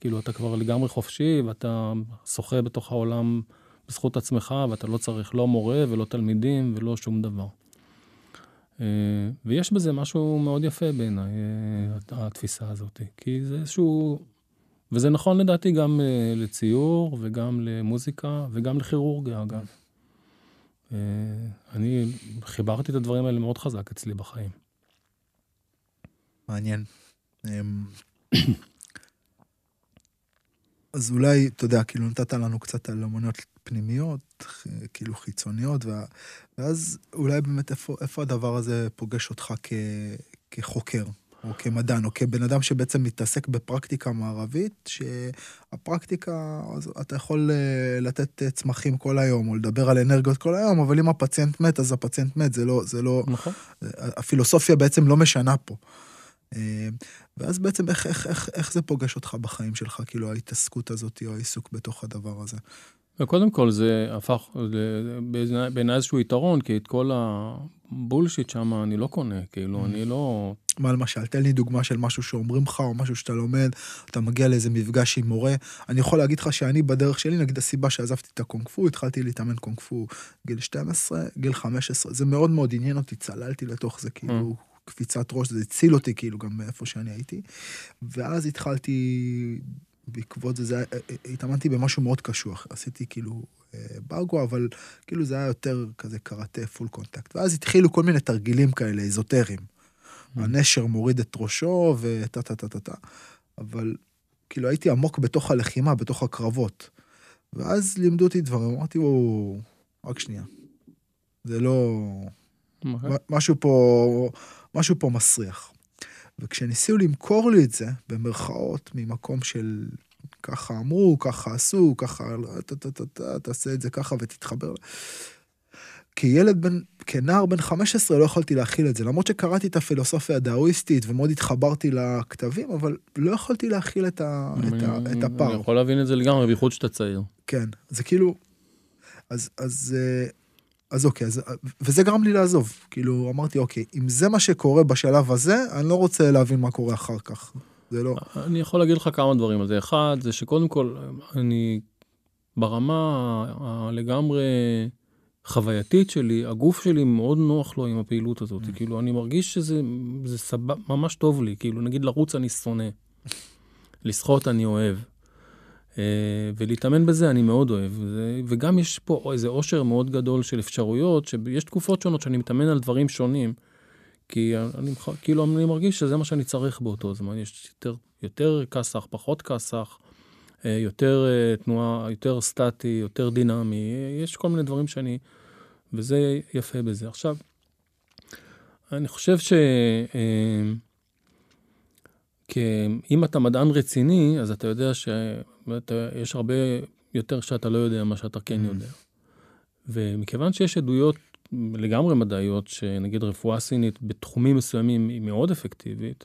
כאילו אתה כבר לגמרי חופשי ואתה שוחה בתוך העולם בזכות עצמך, ואתה לא צריך לא מורה ולא תלמידים ולא שום דבר. אה, ויש בזה משהו מאוד יפה בעיניי, אה, התפיסה הזאת. כי זה איזשהו... וזה נכון לדעתי גם אה, לציור וגם למוזיקה וגם לכירורגיה, אגב. אני חיברתי את הדברים האלה מאוד חזק אצלי בחיים. מעניין. אמ, אז אולי, אתה יודע, כאילו נתת לנו קצת על אמנויות פנימיות, כאילו חיצוניות, ואז אולי באמת איפה, איפה הדבר הזה פוגש אותך כ, כחוקר, או כמדען, או כבן אדם שבעצם מתעסק בפרקטיקה מערבית, שהפרקטיקה, אתה יכול אה, לתת צמחים כל היום, או לדבר על אנרגיות כל היום, אבל אם הפציינט מת, אז הפציינט מת, זה לא, זה לא, נכון. הפילוסופיה בעצם לא משנה פה. אה, ואז בעצם איך, איך, איך, איך זה פוגש אותך בחיים שלך, כאילו ההתעסקות הזאת או העיסוק בתוך הדבר הזה? וקודם כל זה הפך בעיניי איזשהו יתרון, כי את כל הבולשיט שם אני לא קונה, כאילו, mm. אני לא... מה למשל? תן לי דוגמה של משהו שאומרים לך, או משהו שאתה לומד, אתה מגיע לאיזה מפגש עם מורה. אני יכול להגיד לך שאני בדרך שלי, נגיד הסיבה שעזבתי את הקונג פו, התחלתי להתאמן קונג פו גיל 12, גיל 15, זה מאוד מאוד עניין אותי, צללתי לתוך זה, כאילו, mm. קפיצת ראש, זה הציל אותי כאילו גם מאיפה שאני הייתי. ואז התחלתי, בעקבות זה, זה היה, התאמנתי במשהו מאוד קשוח. עשיתי כאילו ברגו, אבל כאילו זה היה יותר כזה קראטה full contact. ואז התחילו כל מיני תרגילים כאלה, אזוטריים. Mm. הנשר מוריד את ראשו וטה טה טה טה טה. אבל כאילו הייתי עמוק בתוך הלחימה, בתוך הקרבות. ואז לימדו אותי דברים, אמרתי, וואו, רק שנייה. זה לא... Okay. משהו פה, משהו פה מסריח. וכשניסו למכור לי את זה, במרכאות, ממקום של ככה אמרו, ככה עשו, ככה, תעשה את זה ככה ותתחבר. כילד בן, כנער בן 15 לא יכולתי להכיל את זה, למרות שקראתי את הפילוסופיה הדאואיסטית ומאוד התחברתי לכתבים, אבל לא יכולתי להכיל את, ה, את, ה, את הפער. אני יכול להבין את זה לגמרי, בייחוד שאתה צעיר. כן, זה כאילו, אז, אז, אה, אז אוקיי, אז, וזה גרם לי לעזוב. כאילו, אמרתי, אוקיי, אם זה מה שקורה בשלב הזה, אני לא רוצה להבין מה קורה אחר כך. זה לא... אני יכול להגיד לך כמה דברים על זה. אחד, זה שקודם כל, אני ברמה הלגמרי חווייתית שלי, הגוף שלי מאוד נוח לו עם הפעילות הזאת. Mm. כאילו, אני מרגיש שזה זה סבב, ממש טוב לי. כאילו, נגיד לרוץ אני שונא. לשחות אני אוהב. אה, ולהתאמן בזה אני מאוד אוהב. וגם יש פה איזה עושר מאוד גדול של אפשרויות, שיש תקופות שונות שאני מתאמן על דברים שונים. כי אני, כאילו, אני מרגיש שזה מה שאני צריך באותו זמן. יש יותר, יותר כסח, פחות כסח, אה, יותר אה, תנועה, יותר סטטי, יותר דינמי. יש כל מיני דברים שאני... וזה יפה בזה. עכשיו, אני חושב ש... אם אתה מדען רציני, אז אתה יודע שיש הרבה יותר שאתה לא יודע מה שאתה כן mm. יודע. ומכיוון שיש עדויות לגמרי מדעיות, שנגיד רפואה סינית בתחומים מסוימים היא מאוד אפקטיבית,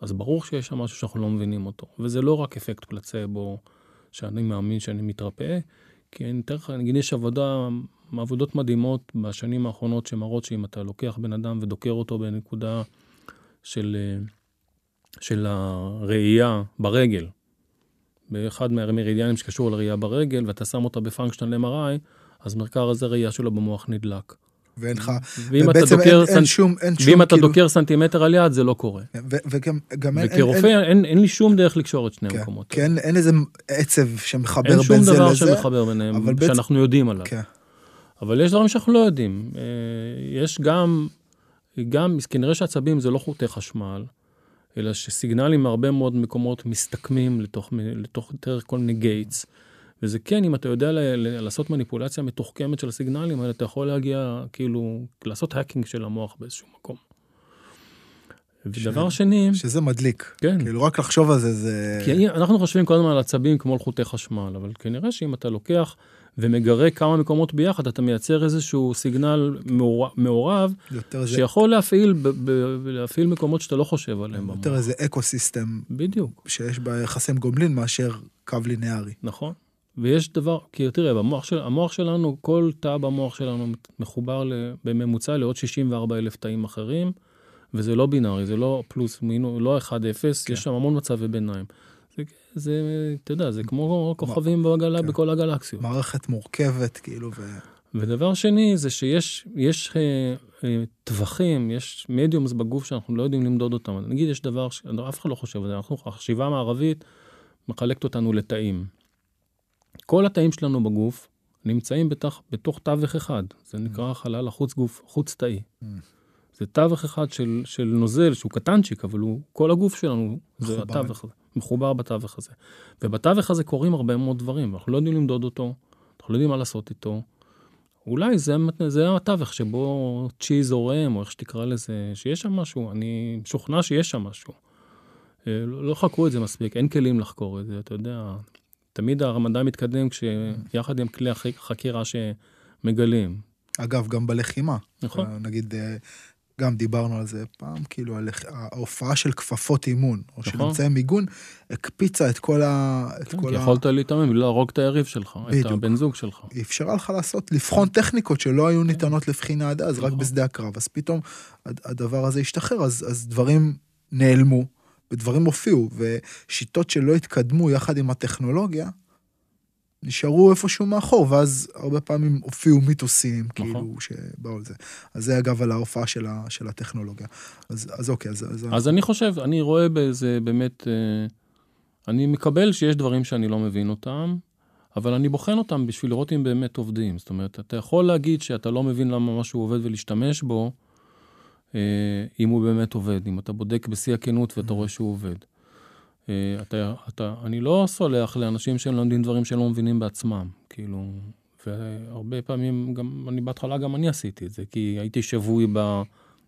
אז ברור שיש שם משהו שאנחנו לא מבינים אותו. וזה לא רק אפקט פלצבו, שאני מאמין שאני מתרפא, כי אני אתן לך, נגיד יש עבודה, עבודות מדהימות בשנים האחרונות שמראות שאם אתה לוקח בן אדם ודוקר אותו בנקודה של... של הראייה ברגל, באחד מהמרידיאנים שקשור לראייה ברגל, ואתה שם אותה ב functional MRI, אז מרכז הזה ראייה שלו במוח נדלק. ואין לך, ואם אתה דוקר, אין, סנט... אין שום, אין שום, ואם אתה כאילו... דוקר סנטימטר על יד, זה לא קורה. ו- וגם, גם אין, וכרופא, אין, אין, אין לי שום דרך לקשור את שני כן, המקומות. כן, אין, אין איזה עצב שמחבר בין זה לזה. אין שום דבר שמחבר ביניהם, שאנחנו בעצם... יודעים עליו. כן. אבל יש דברים שאנחנו לא יודעים. אה, יש גם, גם, כנראה שעצבים זה לא חוטי חשמל. אלא שסיגנלים מהרבה מאוד מקומות מסתכמים לתוך, לתוך דרך כל מיני gates. וזה כן, אם אתה יודע ל- ל- לעשות מניפולציה מתוחכמת של הסיגנלים האלה, אתה יכול להגיע, כאילו, לעשות hacking של המוח באיזשהו מקום. ודבר ש... שני... שזה מדליק. כן. כאילו, רק לחשוב על זה, זה... כי אנחנו חושבים קודם על עצבים כמו על חוטי חשמל, אבל כנראה שאם אתה לוקח ומגרה כמה מקומות ביחד, אתה מייצר איזשהו סיגנל מעורב, שיכול להפעיל, ב, ב, להפעיל מקומות שאתה לא חושב עליהם. יותר איזה אקו סיסטם. בדיוק. שיש בה יחסי גומלין מאשר קו לינארי. נכון. ויש דבר, כי תראה, במוח, של, המוח שלנו, כל תא במוח שלנו מחובר בממוצע לעוד 64 אלף תאים אחרים, וזה לא בינארי, זה לא פלוס, מינו, לא 1-0, כן. יש שם המון מצבי ביניים. זה, אתה יודע, זה כמו כוכבים בגלה, כן. בכל הגלקסיות. מערכת מורכבת, כאילו, ו... ודבר שני, זה שיש יש, אה, אה, טווחים, יש מדיומס בגוף שאנחנו לא יודעים למדוד אותם. נגיד, יש דבר שאף אחד לא חושב על זה, אנחנו, החשיבה המערבית מחלקת אותנו לתאים. כל התאים שלנו בגוף נמצאים בתוך, בתוך תווך אחד, זה נקרא mm. חלל החוץ גוף, חוץ תאי. Mm. זה תווך אחד של, של נוזל שהוא קטנצ'יק, אבל הוא, כל הגוף שלנו זה התווך הזה, מחובר בתווך הזה. ובתווך הזה קורים הרבה מאוד דברים, אנחנו לא יודעים למדוד אותו, אנחנו לא יודעים מה לעשות איתו. אולי זה, זה התווך שבו צ'י זורם, או איך שתקרא לזה, שיש שם משהו, אני משוכנע שיש שם משהו. אה, לא, לא חקרו את זה מספיק, אין כלים לחקור את זה, אתה יודע. תמיד הרמדאן מתקדם כשיחד עם כלי החקירה שמגלים. אגב, גם בלחימה. נכון. נגיד, אה, גם דיברנו על זה פעם, כאילו, על ההופעה של כפפות אימון, או נכון. של אמצעי מיגון, הקפיצה את כל ה... כן, כי ה... יכולת להתאמן ולהרוג את היריב שלך, בדיוק. את הבן זוג שלך. היא אפשרה לך לעשות, לבחון טכניקות שלא היו ניתנות לבחינה עד אז, נכון. רק בשדה הקרב. אז פתאום הדבר הזה השתחרר, אז, אז דברים נעלמו, ודברים הופיעו, ושיטות שלא התקדמו יחד עם הטכנולוגיה, נשארו איפשהו מאחור, ואז הרבה פעמים הופיעו מיתוסים, נכון. כאילו, שבאו על זה. אז זה אגב על ההופעה של, ה, של הטכנולוגיה. אז, אז אוקיי, אז... אז, אז אני חושב, אני רואה בזה באמת, אה, אני מקבל שיש דברים שאני לא מבין אותם, אבל אני בוחן אותם בשביל לראות אם באמת עובדים. זאת אומרת, אתה יכול להגיד שאתה לא מבין למה משהו עובד ולהשתמש בו, אה, אם הוא באמת עובד, אם אתה בודק בשיא הכנות ואתה mm-hmm. רואה שהוא עובד. אה, אתה, אתה, אני לא סולח לאנשים שהם לומדים דברים שהם לא מבינים בעצמם, כאילו, והרבה פעמים, גם, אני בהתחלה גם אני עשיתי את זה, כי הייתי שבוי ב,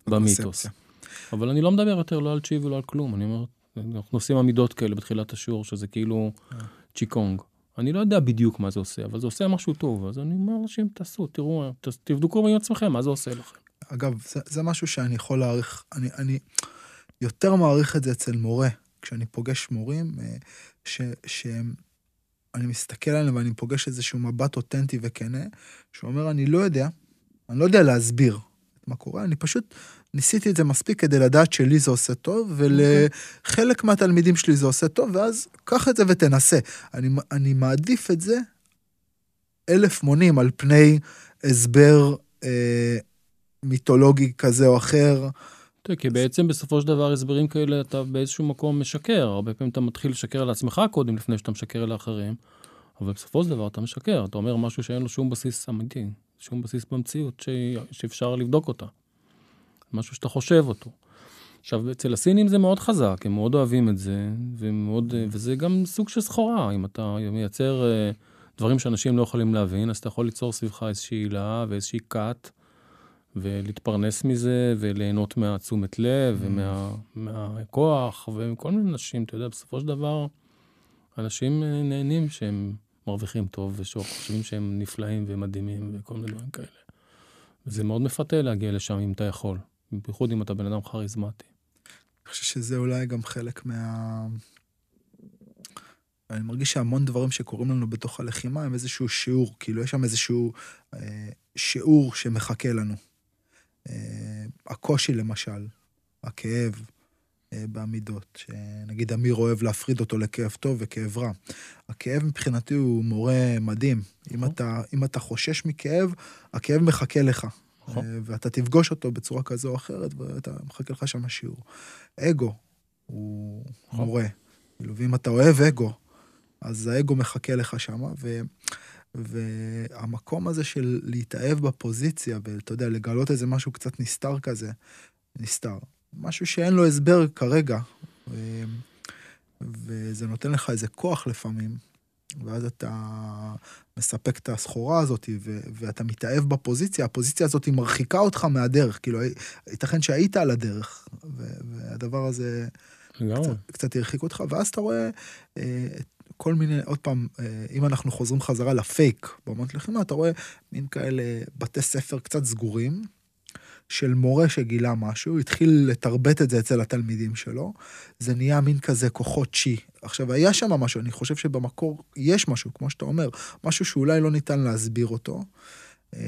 במיתוס. אבל אני לא מדבר יותר לא על צ'י ולא על כלום, אני אומר, אנחנו עושים עמידות כאלה בתחילת השיעור, שזה כאילו אה. צ'יקונג. אני לא יודע בדיוק מה זה עושה, אבל זה עושה משהו טוב. אז אני אומר לאנשים, תעשו, תראו, תבדקו עם עצמכם מה זה עושה לכם. אגב, זה, זה משהו שאני יכול להעריך, אני, אני יותר מעריך את זה אצל מורה, כשאני פוגש מורים, אה, ש, שהם, אני מסתכל עליהם ואני פוגש איזשהו מבט אותנטי וכנה, שאומר, אני לא יודע, אני לא יודע להסביר מה קורה, אני פשוט ניסיתי את זה מספיק כדי לדעת שלי זה עושה טוב, ולחלק מהתלמידים שלי זה עושה טוב, ואז קח את זה ותנסה. אני, אני מעדיף את זה אלף מונים על פני הסבר אה, מיתולוגי כזה או אחר. תראה, כי בעצם בסופו של דבר הסברים כאלה אתה באיזשהו מקום משקר. הרבה פעמים אתה מתחיל לשקר לעצמך קודם לפני שאתה משקר לאחרים, אבל בסופו של דבר אתה משקר. אתה אומר משהו שאין לו שום בסיס אמיתי, שום בסיס במציאות ש... שאפשר לבדוק אותה. משהו שאתה חושב אותו. עכשיו, אצל הסינים זה מאוד חזק, הם מאוד אוהבים את זה, ומאוד, וזה גם סוג של סחורה. אם אתה מייצר אה, דברים שאנשים לא יכולים להבין, אז אתה יכול ליצור סביבך איזושהי הילה ואיזושהי כת, ולהתפרנס מזה, וליהנות מהתשומת לב, ומה, מהכוח, וכל מיני אנשים, אתה יודע, בסופו של דבר, אנשים אה, נהנים שהם מרוויחים טוב, ושחושבים שהם נפלאים ומדהימים, וכל מיני דברים כאלה. וזה מאוד מפתה להגיע לשם אם אתה יכול, בייחוד אם אתה בן אדם כריזמטי. אני חושב שזה אולי גם חלק מה... אני מרגיש שהמון דברים שקורים לנו בתוך הלחימה הם איזשהו שיעור, כאילו יש שם איזשהו אה, שיעור שמחכה לנו. אה, הקושי למשל, הכאב אה, בעמידות, שנגיד אמיר אוהב להפריד אותו לכאב טוב וכאב רע. הכאב מבחינתי הוא מורה מדהים. אם נכון. אתה, אם אתה חושש מכאב, הכאב מחכה לך. נכון. אה, ואתה תפגוש אותו בצורה כזו או אחרת, ואתה מחכה לך שם שיעור. אגו הוא נכון. מורה. כאילו, ואם אתה אוהב אגו, אז האגו מחכה לך שם, ו... והמקום הזה של להתאהב בפוזיציה, ואתה יודע, לגלות איזה משהו קצת נסתר כזה, נסתר. משהו שאין לו הסבר כרגע, ו... וזה נותן לך איזה כוח לפעמים, ואז אתה מספק את הסחורה הזאת, ו... ואתה מתאהב בפוזיציה, הפוזיציה הזאת היא מרחיקה אותך מהדרך, כאילו, ייתכן שהיית על הדרך, ו... והדבר הזה. קצת, קצת הרחיק אותך, ואז אתה רואה אה, כל מיני, עוד פעם, אה, אם אנחנו חוזרים חזרה לפייק באמנות לחימה, אתה רואה מין כאלה בתי ספר קצת סגורים, של מורה שגילה משהו, התחיל לתרבט את זה אצל התלמידים שלו, זה נהיה מין כזה כוחות צ'י. עכשיו, היה שם משהו, אני חושב שבמקור יש משהו, כמו שאתה אומר, משהו שאולי לא ניתן להסביר אותו, אה,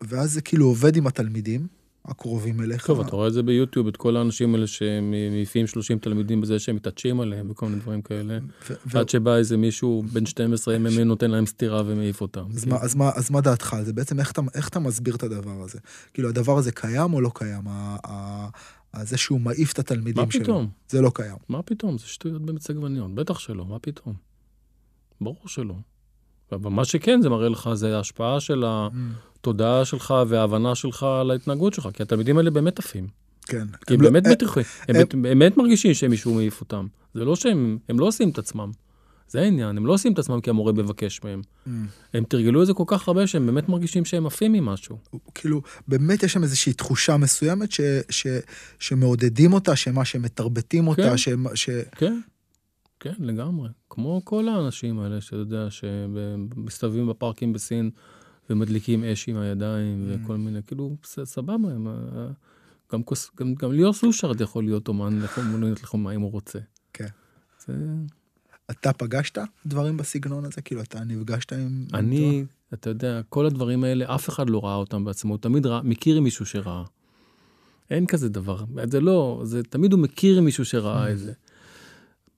ואז זה כאילו עובד עם התלמידים. הקרובים אליך. טוב, אתה רואה את זה ביוטיוב, את כל האנשים האלה שמעיפים 30 תלמידים בזה שהם מתעטשים עליהם וכל מיני דברים כאלה. ו- עד שבא איזה מישהו בן 12 MMA נותן להם סטירה ומעיף אותם. אז כאילו. מה, אז, מה, אז מה דעתך על זה? בעצם איך אתה, איך אתה מסביר את הדבר הזה? כאילו, הדבר הזה קיים או לא קיים? זה שהוא מעיף את התלמידים מה שלו. פתאום? זה לא קיים. מה פתאום? זה שטויות במיץ עגבניות. בטח שלא, מה פתאום? ברור שלא. אבל מה שכן, זה מראה לך, זה ההשפעה של התודעה שלך וההבנה שלך על ההתנהגות שלך, כי התלמידים האלה באמת עפים. כן. כי הם לא- באמת אה, בטוחים, הם באמת- באמת מרגישים שמישהו מעיף אותם. זה לא שהם, הם לא עושים את עצמם. זה העניין, הם לא עושים את עצמם כי המורה מבקש מהם. Mm. הם תרגלו את זה כל כך הרבה שהם באמת מרגישים שהם עפים ממשהו. כאילו, באמת יש שם איזושהי תחושה מסוימת ש, ש, שמעודדים אותה, שמה, שמתרבטים אותה, כן. שהם- ש... כן, כן, לגמרי. כמו כל האנשים האלה, שאתה יודע, שמסתובבים בפארקים בסין ומדליקים אש עם הידיים Mm. וכל מיני, כאילו, סבבה, הם, אה, גם, כוס- גם, גם ליאור סושרד יכול להיות אומן אומנות לחימה אם הוא רוצה. כן. זה... אתה פגשת דברים בסגנון הזה? כאילו, אתה נפגשת עם... אני, אתה יודע, כל הדברים האלה, אף אחד לא ראה אותם בעצמו, הוא תמיד ראה, מכיר מישהו שראה. אין כזה דבר, זה לא, זה תמיד הוא מכיר מישהו שראה את זה.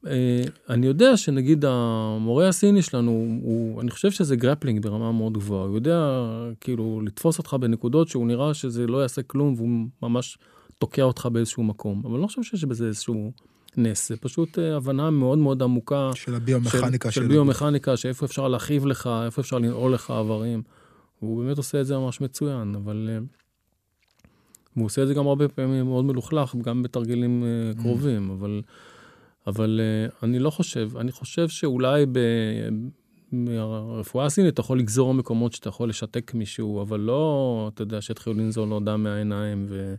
אה, אני יודע שנגיד המורה הסיני שלנו, הוא, אני חושב שזה grappling ברמה מאוד גבוהה, הוא יודע כאילו לתפוס אותך בנקודות שהוא נראה שזה לא יעשה כלום והוא ממש תוקע אותך באיזשהו מקום, אבל אני לא חושב שיש בזה איזשהו נס, זה פשוט אה, הבנה מאוד מאוד עמוקה. של הביומכניקה של, של ביומכניקה, שאיפה אפשר להכאיב לך, איפה אפשר לנעול לך איברים. הוא באמת עושה את זה ממש מצוין, אבל... אה, הוא עושה את זה גם הרבה פעמים מאוד מלוכלך, גם בתרגילים אה, Mm. קרובים, אבל, אבל אה, אני לא חושב, אני חושב שאולי ב... מהרפואה הסינית אתה יכול לגזור מקומות שאתה יכול לשתק מישהו, אבל לא, אתה יודע, שיתחילו לנזול לו דם מהעיניים ו...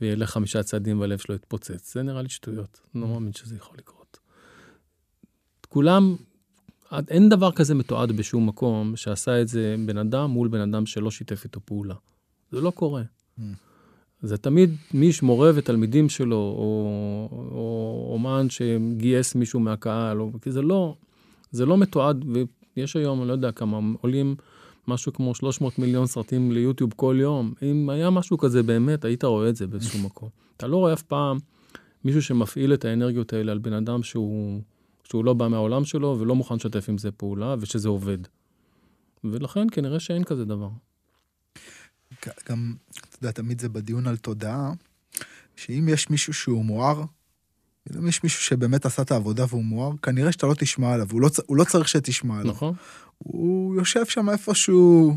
וילך חמישה צעדים והלב שלו יתפוצץ. זה נראה לי שטויות, אני לא מאמין שזה יכול לקרות. כולם, אין דבר כזה מתועד בשום מקום שעשה את זה בן אדם מול בן אדם שלא שיתף איתו פעולה. זה לא קורה. Mm. זה תמיד מיש, מורה ותלמידים שלו, או, או אומן שגייס מישהו מהקהל, או, כי זה לא, זה לא מתועד, ויש היום, אני לא יודע כמה, עולים משהו כמו 300 מיליון סרטים ליוטיוב כל יום. אם היה משהו כזה באמת, היית רואה את זה באיזשהו מקום. אתה לא רואה אף פעם מישהו שמפעיל את האנרגיות האלה על בן אדם שהוא, שהוא לא בא מהעולם שלו ולא מוכן לשתף עם זה פעולה, ושזה עובד. ולכן כנראה שאין כזה דבר. גם, אתה יודע, תמיד זה בדיון על תודעה, שאם יש מישהו שהוא מואר, אם יש מישהו שבאמת עשה את העבודה והוא מואר, כנראה שאתה לא תשמע עליו, הוא לא, הוא לא צריך שתשמע עליו. נכון. הוא יושב שם איפשהו,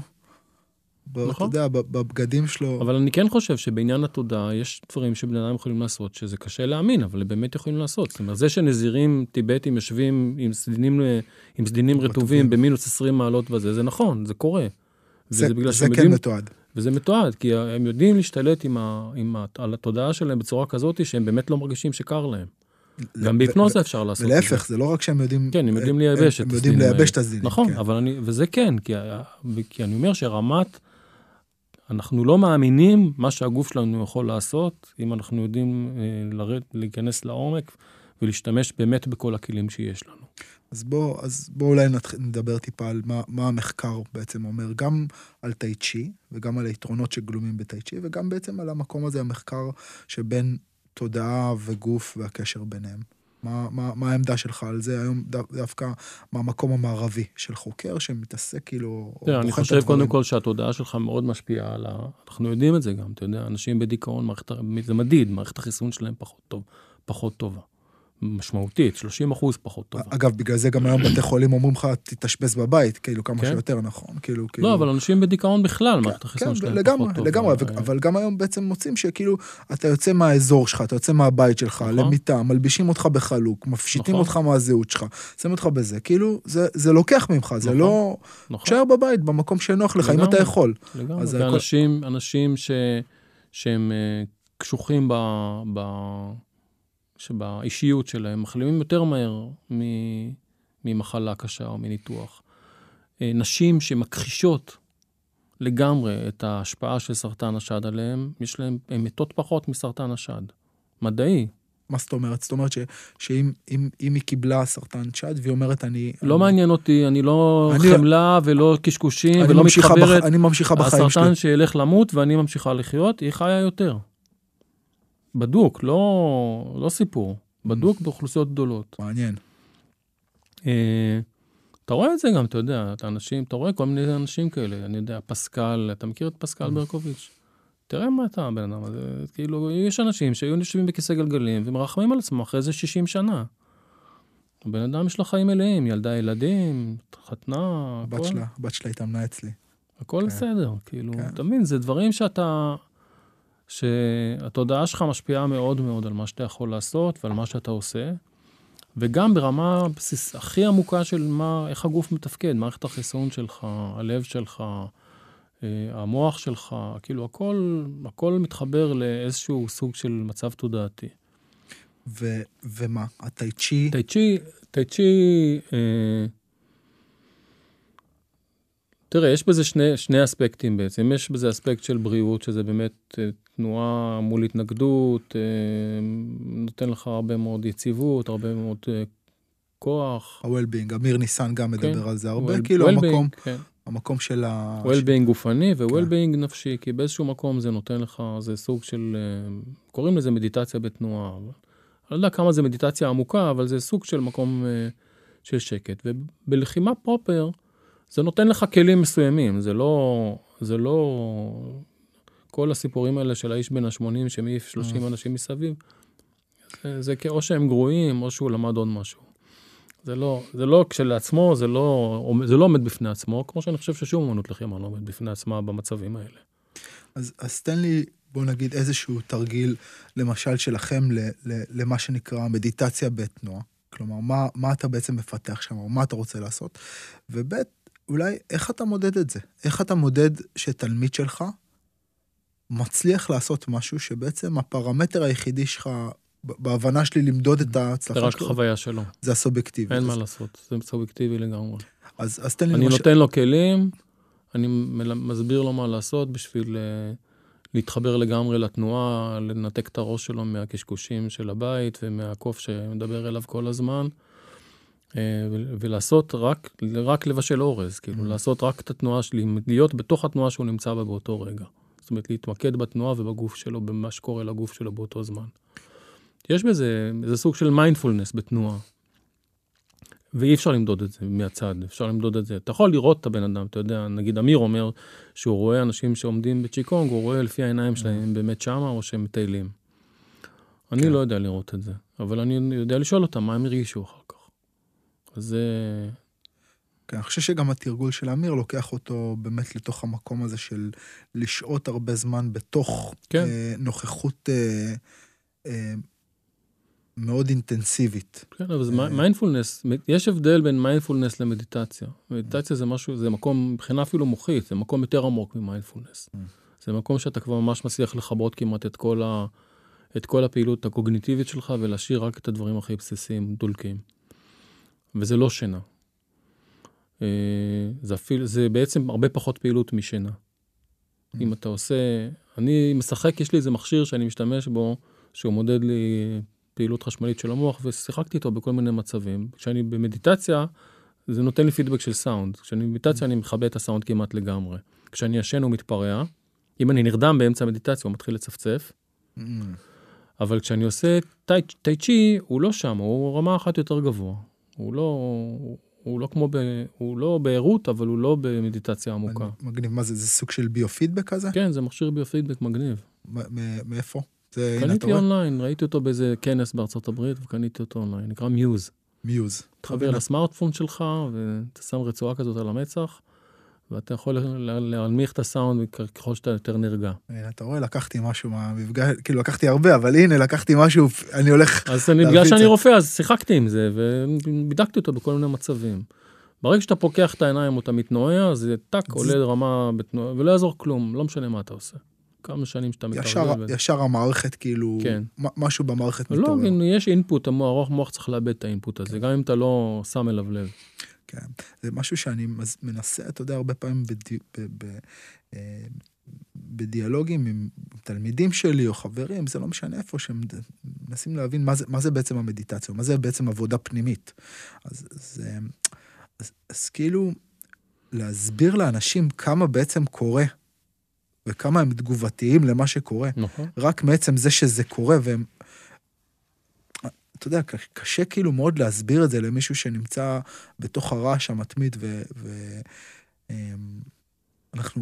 נכון. אתה יודע, בבגדים שלו. אבל אני כן חושב שבעניין התודעה יש דברים שבני אדם יכולים לעשות, שזה קשה להאמין, אבל הם באמת יכולים לעשות. זאת אומרת, זה שנזירים טיבטים יושבים עם סדינים, עם סדינים רטובים במינוס 20 מעלות וזה, זה נכון, זה קורה. זה, זה כן יודעים, מתועד. וזה מתועד, כי הם יודעים להשתלט עם ה, עם ה, על התודעה שלהם בצורה כזאת שהם באמת לא מרגישים שקר להם. גם בהיפנוזה אפשר לעשות את זה. ולהפך, זה לא רק שהם יודעים... כן, הם יודעים לייבש את הסדינים האלה. הם יודעים לייבש את הסדינים. נכון, כן. אבל אני, וזה כן, כי, אני אומר שרמת, אנחנו לא מאמינים מה שהגוף שלנו יכול לעשות, אם אנחנו יודעים אה, להיכנס לעומק ולהשתמש באמת בכל הכלים שיש לנו. אז בואו אז בוא אולי נדבר טיפה על מה, מה המחקר בעצם אומר, גם על טאי צ'י, וגם על היתרונות שגלומים בטאי צ'י, וגם בעצם על המקום הזה, המחקר שבין תודעה וגוף והקשר ביניהם. מה, מה, מה העמדה שלך על זה היום דווקא מהמקום המערבי של חוקר שמתעסק כאילו... תראה, אני חושב קודם כל שהתודעה שלך מאוד משפיעה על ה... אנחנו יודעים את זה גם, אתה יודע, אנשים בדיכאון, מערכת... זה מדיד, מערכת החיסון שלהם פחות טוב, פחות טובה. משמעותית, 30 אחוז פחות טובה. אגב, בגלל זה גם היום בתי חולים אומרים לך, תתאשפז בבית, כאילו, כמה כן? שיותר נכון, כאילו, כאילו... לא, אבל אנשים בדיכאון בכלל, מערכת כן, החיסון כן, שלהם לגמרי, פחות טובה. לגמרי, לגמרי, אבל גם היום בעצם מוצאים שכאילו, אתה יוצא מהאזור שלך, אתה יוצא מהבית שלך, נכון. למיטה, מלבישים אותך בחלוק, מפשיטים נכון. אותך מהזהות שלך, שמים אותך בזה, כאילו, זה, זה לוקח ממך, נכון. זה לא... נכון. תשאר בבית, במקום שנוח לך, אם אתה יכול. לגמרי, ואנשים, הכל... ש... שהם אה, קשוחים ב... ב... שבאישיות שלהם מחלימים יותר מהר ממחלה קשה או מניתוח. אה, נשים שמכחישות לגמרי את ההשפעה של סרטן השד עליהם, יש להם, הן מתות פחות מסרטן השד. מדעי. מה זאת אומרת? זאת אומרת ש, שאם אם, אם היא קיבלה סרטן שד והיא אומרת אני... לא אני, מעניין אותי, אני לא אני, חמלה ולא קשקושים ולא מתחברת. בח, אני ממשיכה בחיים שלי. הסרטן שילך למות ואני ממשיכה לחיות, היא חיה יותר. בדוק, לא, לא סיפור. בדוק באוכלוסיות גדולות. מעניין. אה, אתה רואה את זה גם, אתה יודע, אתה אנשים, אתה רואה כל מיני אנשים כאלה, אני יודע, פסקל, אתה מכיר את פסקל ברקוביץ'? תראה מה אתה הבן אדם הזה, כאילו, יש אנשים שהיו יושבים בכיסא גלגלים ומרחמים על עצמם אחרי איזה 60 שנה. הבן אדם יש לו חיים מלאים, ילדה ילדים, חתנה, הבת הכל. שלה, הבת שלה התאמנה אצלי. הכל כן. בסדר, כאילו, כן. אתה מבין, זה דברים שאתה, שהתודעה שלך משפיעה מאוד מאוד על מה שאתה יכול לעשות ועל מה שאתה עושה, וגם ברמה הבסיס, הכי עמוקה של מה, איך הגוף מתפקד, מערכת החיסון שלך, הלב שלך, אה, המוח שלך, כאילו הכל, הכל מתחבר לאיזשהו סוג של מצב תודעתי. ו, ומה? הטאי צ'י? טאי צ'י, טאי צ'י, אה, תראה, יש בזה שני, שני אספקטים בעצם. יש בזה אספקט של בריאות, שזה באמת אה, תנועה מול התנגדות, אה, נותן לך הרבה מאוד יציבות, הרבה מאוד אה, כוח. ה-well-being, אמיר ניסן גם מדבר כן, על זה הרבה, well, כאילו well המקום, כן. המקום של ה... well-being גופני ו-well-being כן. נפשי, כי באיזשהו מקום זה נותן לך, זה סוג של, קוראים לזה מדיטציה בתנועה. אני לא יודע כמה זה מדיטציה עמוקה, אבל זה סוג של מקום של שקט. ובלחימה פרופר, זה נותן לך כלים מסוימים, זה לא, זה לא כל הסיפורים האלה של האיש בן ה-80 שמעיף 30 אה. אנשים מסביב, זה, זה או שהם גרועים או שהוא למד עוד משהו. זה לא, זה לא כשלעצמו, זה לא, זה לא עומד בפני עצמו, כמו שאני חושב ששום אמנות לחימה לא עומד בפני עצמה במצבים האלה. אז, אז תן לי, בוא נגיד, איזשהו תרגיל, למשל שלכם, ל, ל, למה שנקרא מדיטציה בתנועה. כלומר, מה, מה אתה בעצם מפתח שם, או מה אתה רוצה לעשות. וב' אולי איך אתה מודד את זה? איך אתה מודד שתלמיד שלך מצליח לעשות משהו שבעצם הפרמטר היחידי שלך בהבנה שלי למדוד את זה ההצלחה רק שלו, חוויה שלו, זה הסובייקטיבי. אין אז- מה לעשות, זה סובייקטיבי לגמרי. אז אז תן לי אני למשל- נותן לו כלים, אני מסביר לו מה לעשות בשביל אה, להתחבר לגמרי לתנועה, לנתק את הראש שלו מהקשקושים של הבית ומהקוף שמדבר אליו כל הזמן, אה, ולעשות רק, רק לבשל אורז, כאילו, Mm. לעשות רק את התנועה שלי, להיות בתוך התנועה שהוא נמצא בה באותו רגע. זאת אומרת, להתמקד בתנועה ובגוף שלו, במה שקורה לגוף שלו באותו זמן. יש בזה, זה סוג של מיינדפולנס בתנועה. ואי אפשר למדוד את זה מהצד, אפשר למדוד את זה. אתה יכול לראות את הבן אדם, אתה יודע, נגיד אמיר אומר שהוא רואה אנשים שעומדים בצ'יקונג, הוא רואה לפי העיניים שלהם אם באמת שמה או שהם מטיילים. אני כן. לא יודע לראות את זה, אבל אני יודע לשאול אותם מה הם הרגישו אחר כך. אז זה... כן, אני חושב שגם התרגול של אמיר לוקח אותו באמת לתוך המקום הזה של לשהות הרבה זמן בתוך כן. אה, נוכחות אה, אה, מאוד אינטנסיבית. כן, אבל זה אה. מיינדפולנס, יש הבדל בין מיינדפולנס למדיטציה. מדיטציה זה משהו, זה מקום, מבחינה אפילו מוחית, זה מקום יותר עמוק מ mindfulness. Mm. זה מקום שאתה כבר ממש מצליח לכבות כמעט את כל, ה, את כל הפעילות הקוגניטיבית שלך ולהשאיר רק את הדברים הכי בסיסיים, דולקים. וזה לא שינה. אה, זה אפילו, זה בעצם הרבה פחות פעילות משינה. Mm. אם אתה עושה, אני משחק, יש לי איזה מכשיר שאני משתמש בו, שהוא מודד לי פעילות חשמלית של המוח, ושיחקתי איתו בכל מיני מצבים. כשאני במדיטציה, זה נותן לי פידבק של סאונד. כשאני במדיטציה, אני מכבה את הסאונד כמעט לגמרי. כשאני ישן הוא מתפרע. אם אני נרדם באמצע המדיטציה, הוא מתחיל לצפצף. Mm. אבל כשאני עושה טאי צ'י, הוא לא שם, הוא רמה אחת יותר גבוה. הוא לא, הוא, לא כמו ב... הוא לא בערות, אבל הוא לא במדיטציה עמוקה. מגניב, מה זה, זה סוג של ביו-פידבק כזה? כן, זה מכשיר ביופידבק מגניב. מאיפה? זה, קניתי? אונליין, ראיתי אותו באיזה כנס בארצות הברית, וקניתי אותו אונליין, נקרא מיוז. מיוז. תחבר לסמארטפון שלך, ואתה שם רצועה כזאת על המצח, ואתה יכול לה- להנמיך את הסאונד ככל שאתה יותר נרגע. הנה, אתה רואה, לקחתי משהו מהמפגש, כאילו לקחתי הרבה, אבל הנה, לקחתי משהו, אני הולך... אז בגלל שאני. רופא, אז שיחקתי עם זה, ובידקתי אותו בכל מיני מצבים. ברגע שאתה פוקח את העיניים או אתה מתנועע, אז זה טאק, עולה לרמה בתנועה, ולא יעזור כלום, לא משנה מה אתה עושה. כמה שנים שאתה מתערבב. ישר המערכת, כאילו, כן. משהו במערכת לא, מתעורר. אם יש אינפוט, המוח צריך לאבד את האינפוט הזה, גם אם אתה לא שם אליו לב. כן. זה משהו שאני מנסה, אתה יודע, הרבה פעמים בדי, ב, ב, אה, בדיאלוגים עם תלמידים שלי או חברים, זה לא משנה איפה, שהם מנסים להבין מה זה, מה זה בעצם המדיטציה, מה זה בעצם עבודה פנימית. אז, זה, אז, אז כאילו, להסביר לאנשים כמה בעצם קורה, וכמה הם תגובתיים למה שקורה, נכון. רק מעצם זה שזה קורה, והם... אתה יודע, קשה כאילו מאוד להסביר את זה למישהו שנמצא בתוך הרעש המתמיד, ו... ו אמ,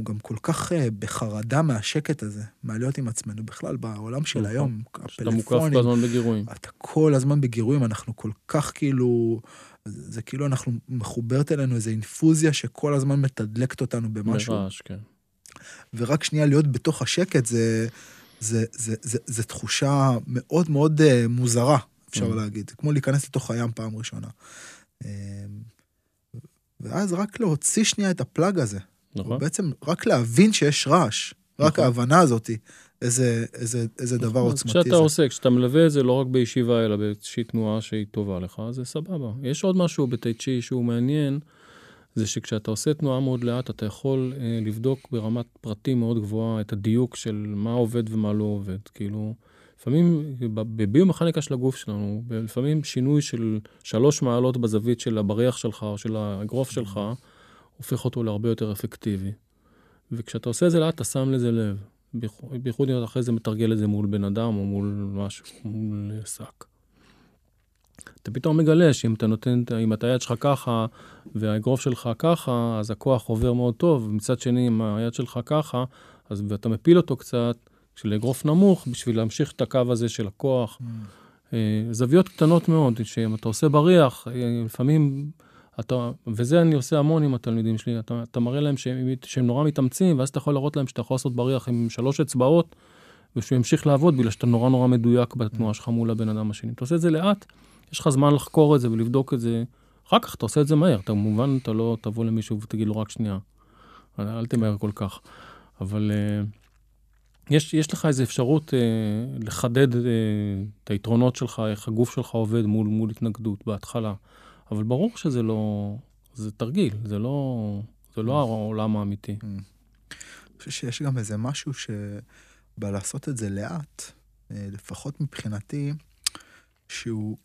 גם כל כך אה, בחרדה מהשקט הזה, מהלהיות עם עצמנו בכלל בעולם של נכון. היום, שאתה מוקף כל הפלאפונים, הזמן בגירויים. אתה כל הזמן בגירויים, אנחנו כל כך כאילו, זה זה כאילו אנחנו מחוברת אלינו איזו אינפוזיה שכל הזמן מתדלקת אותנו במשהו. ברעש, כן. ורק שנייה להיות בתוך השקט זה, זה, זה, זה, זה תחושה מאוד מאוד אה, מוזרה, אפשר Mm. להגיד. כמו להיכנס לתוך הים פעם ראשונה. אה, ואז רק להוציא שנייה את הפלאג הזה. נכון. בעצם רק להבין שיש רעש. רק נכון. ההבנה הזאת, איזה, איזה, איזה דבר אז עוצמתי כשאתה זה. עושה, כשאתה מלווה את זה לא רק בישיבה, אלא באיזושהי תנועה שהיא טובה לך, זה סבבה. יש עוד משהו בטי צ'י שהוא מעניין, זה שכשאתה עושה תנועה מאוד לאט, אתה יכול אה, לבדוק ברמת פרטים מאוד גבוהה את הדיוק של מה עובד ומה לא עובד. כאילו, לפעמים, בביומכניקה של הגוף שלנו, לפעמים שינוי של שלוש מעלות בזווית של הבריח שלך או של האגרוף שלך, הופך אותו להרבה יותר אפקטיבי. וכשאתה עושה את זה לאט, אתה שם לזה לב. בייחוד- אם אתה אחרי זה מתרגל את זה מול בן אדם או מול משהו, מול שק. אתה פתאום מגלה שאם אתה נותן, אם אתה היד שלך ככה והאגרוף שלך ככה, אז הכוח עובר מאוד טוב, ומצד שני, אם היד שלך ככה, אז ואתה מפיל אותו קצת, של אגרוף נמוך, בשביל להמשיך את הקו הזה של הכוח. Mm. זוויות קטנות מאוד, שאם אתה עושה בריח, אה, לפעמים אתה, וזה אני עושה המון עם התלמידים שלי, אתה, אתה מראה להם שהם, שהם נורא מתאמצים, ואז אתה יכול להראות להם שאתה יכול לעשות בריח עם שלוש אצבעות, ושהוא ימשיך לעבוד בגלל שאתה נורא נורא מדויק בתנועה שלך מול הבן אדם השני. אתה עושה את זה לאט, יש לך זמן לחקור את זה ולבדוק את זה, אחר כך אתה עושה את זה מהר, אתה כמובן, אתה לא תבוא למישהו ותגיד לו רק שנייה, אל תמהר כל כך. אבל, אה, יש, יש לך איזו אפשרות אה, לחדד אה, את היתרונות שלך, איך הגוף שלך עובד מול, מול התנגדות בהתחלה. אבל ברור שזה לא, זה תרגיל, זה לא, זה לא העולם האמיתי. אני חושב שיש גם איזה משהו שבלעשות את זה לאט, אה, לפחות מבחינתי, שהוא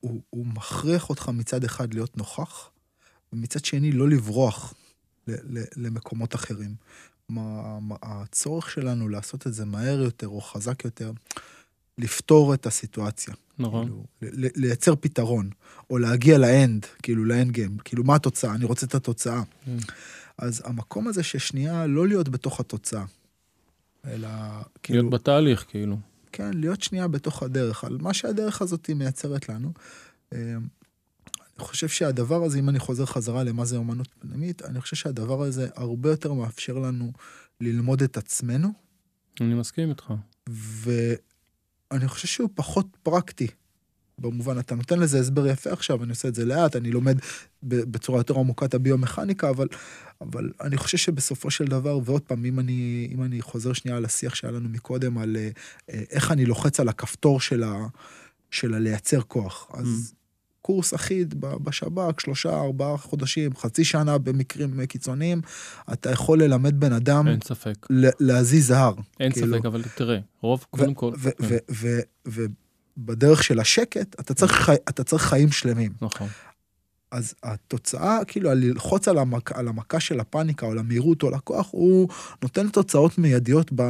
הוא, הוא מכריח אותך מצד אחד להיות נוכח, ומצד שני לא לברוח ל, ל, למקומות אחרים. מה, מה, הצורך שלנו לעשות את זה מהר יותר או חזק יותר, לפתור את הסיטואציה. נכון. כאילו, לייצר פתרון, או להגיע לאנד, כאילו לאנד גיים, כאילו מה התוצאה? אני רוצה את התוצאה. Mm. אז המקום הזה ששנייה לא להיות בתוך התוצאה, אלא כאילו, להיות בתהליך, כאילו. כן, להיות שנייה בתוך הדרך, על מה שהדרך הזאת מייצרת לנו. אני חושב שהדבר הזה, אם אני חוזר חזרה למה זה אומנות פנימית, אני חושב שהדבר הזה הרבה יותר מאפשר לנו ללמוד את עצמנו, אני מסכים איתך. ואני חושב שהוא פחות פרקטי. במובן, אתה נותן לזה הסבר יפה עכשיו, אני עושה את זה לאט, אני לומד בצורה יותר עמוקה את הביומכניקה, אבל, אבל אני חושב שבסופו של דבר, ועוד פעם, אם אני, אם אני חוזר שנייה על השיח שהיה לנו מקודם, על אה, אה, איך אני לוחץ על הכפתור של, ה, של הלייצר כוח, אז Mm. קורס אחיד בשב"כ, שלושה, ארבעה חודשים, חצי שנה במקרים קיצוניים, אתה יכול ללמד בן אדם אין ספק. להזיז הר. אין כאילו, ספק, אבל תראה, רוב, קודם כל... כן, ובדרך של השקט, אתה צריך, חי, אתה צריך חיים שלמים. נכון. אז התוצאה, כאילו, ללחוץ על, המק, על המכה של הפאניקה, או על המהירות, או לכוח, הוא נותן תוצאות מיידיות ב,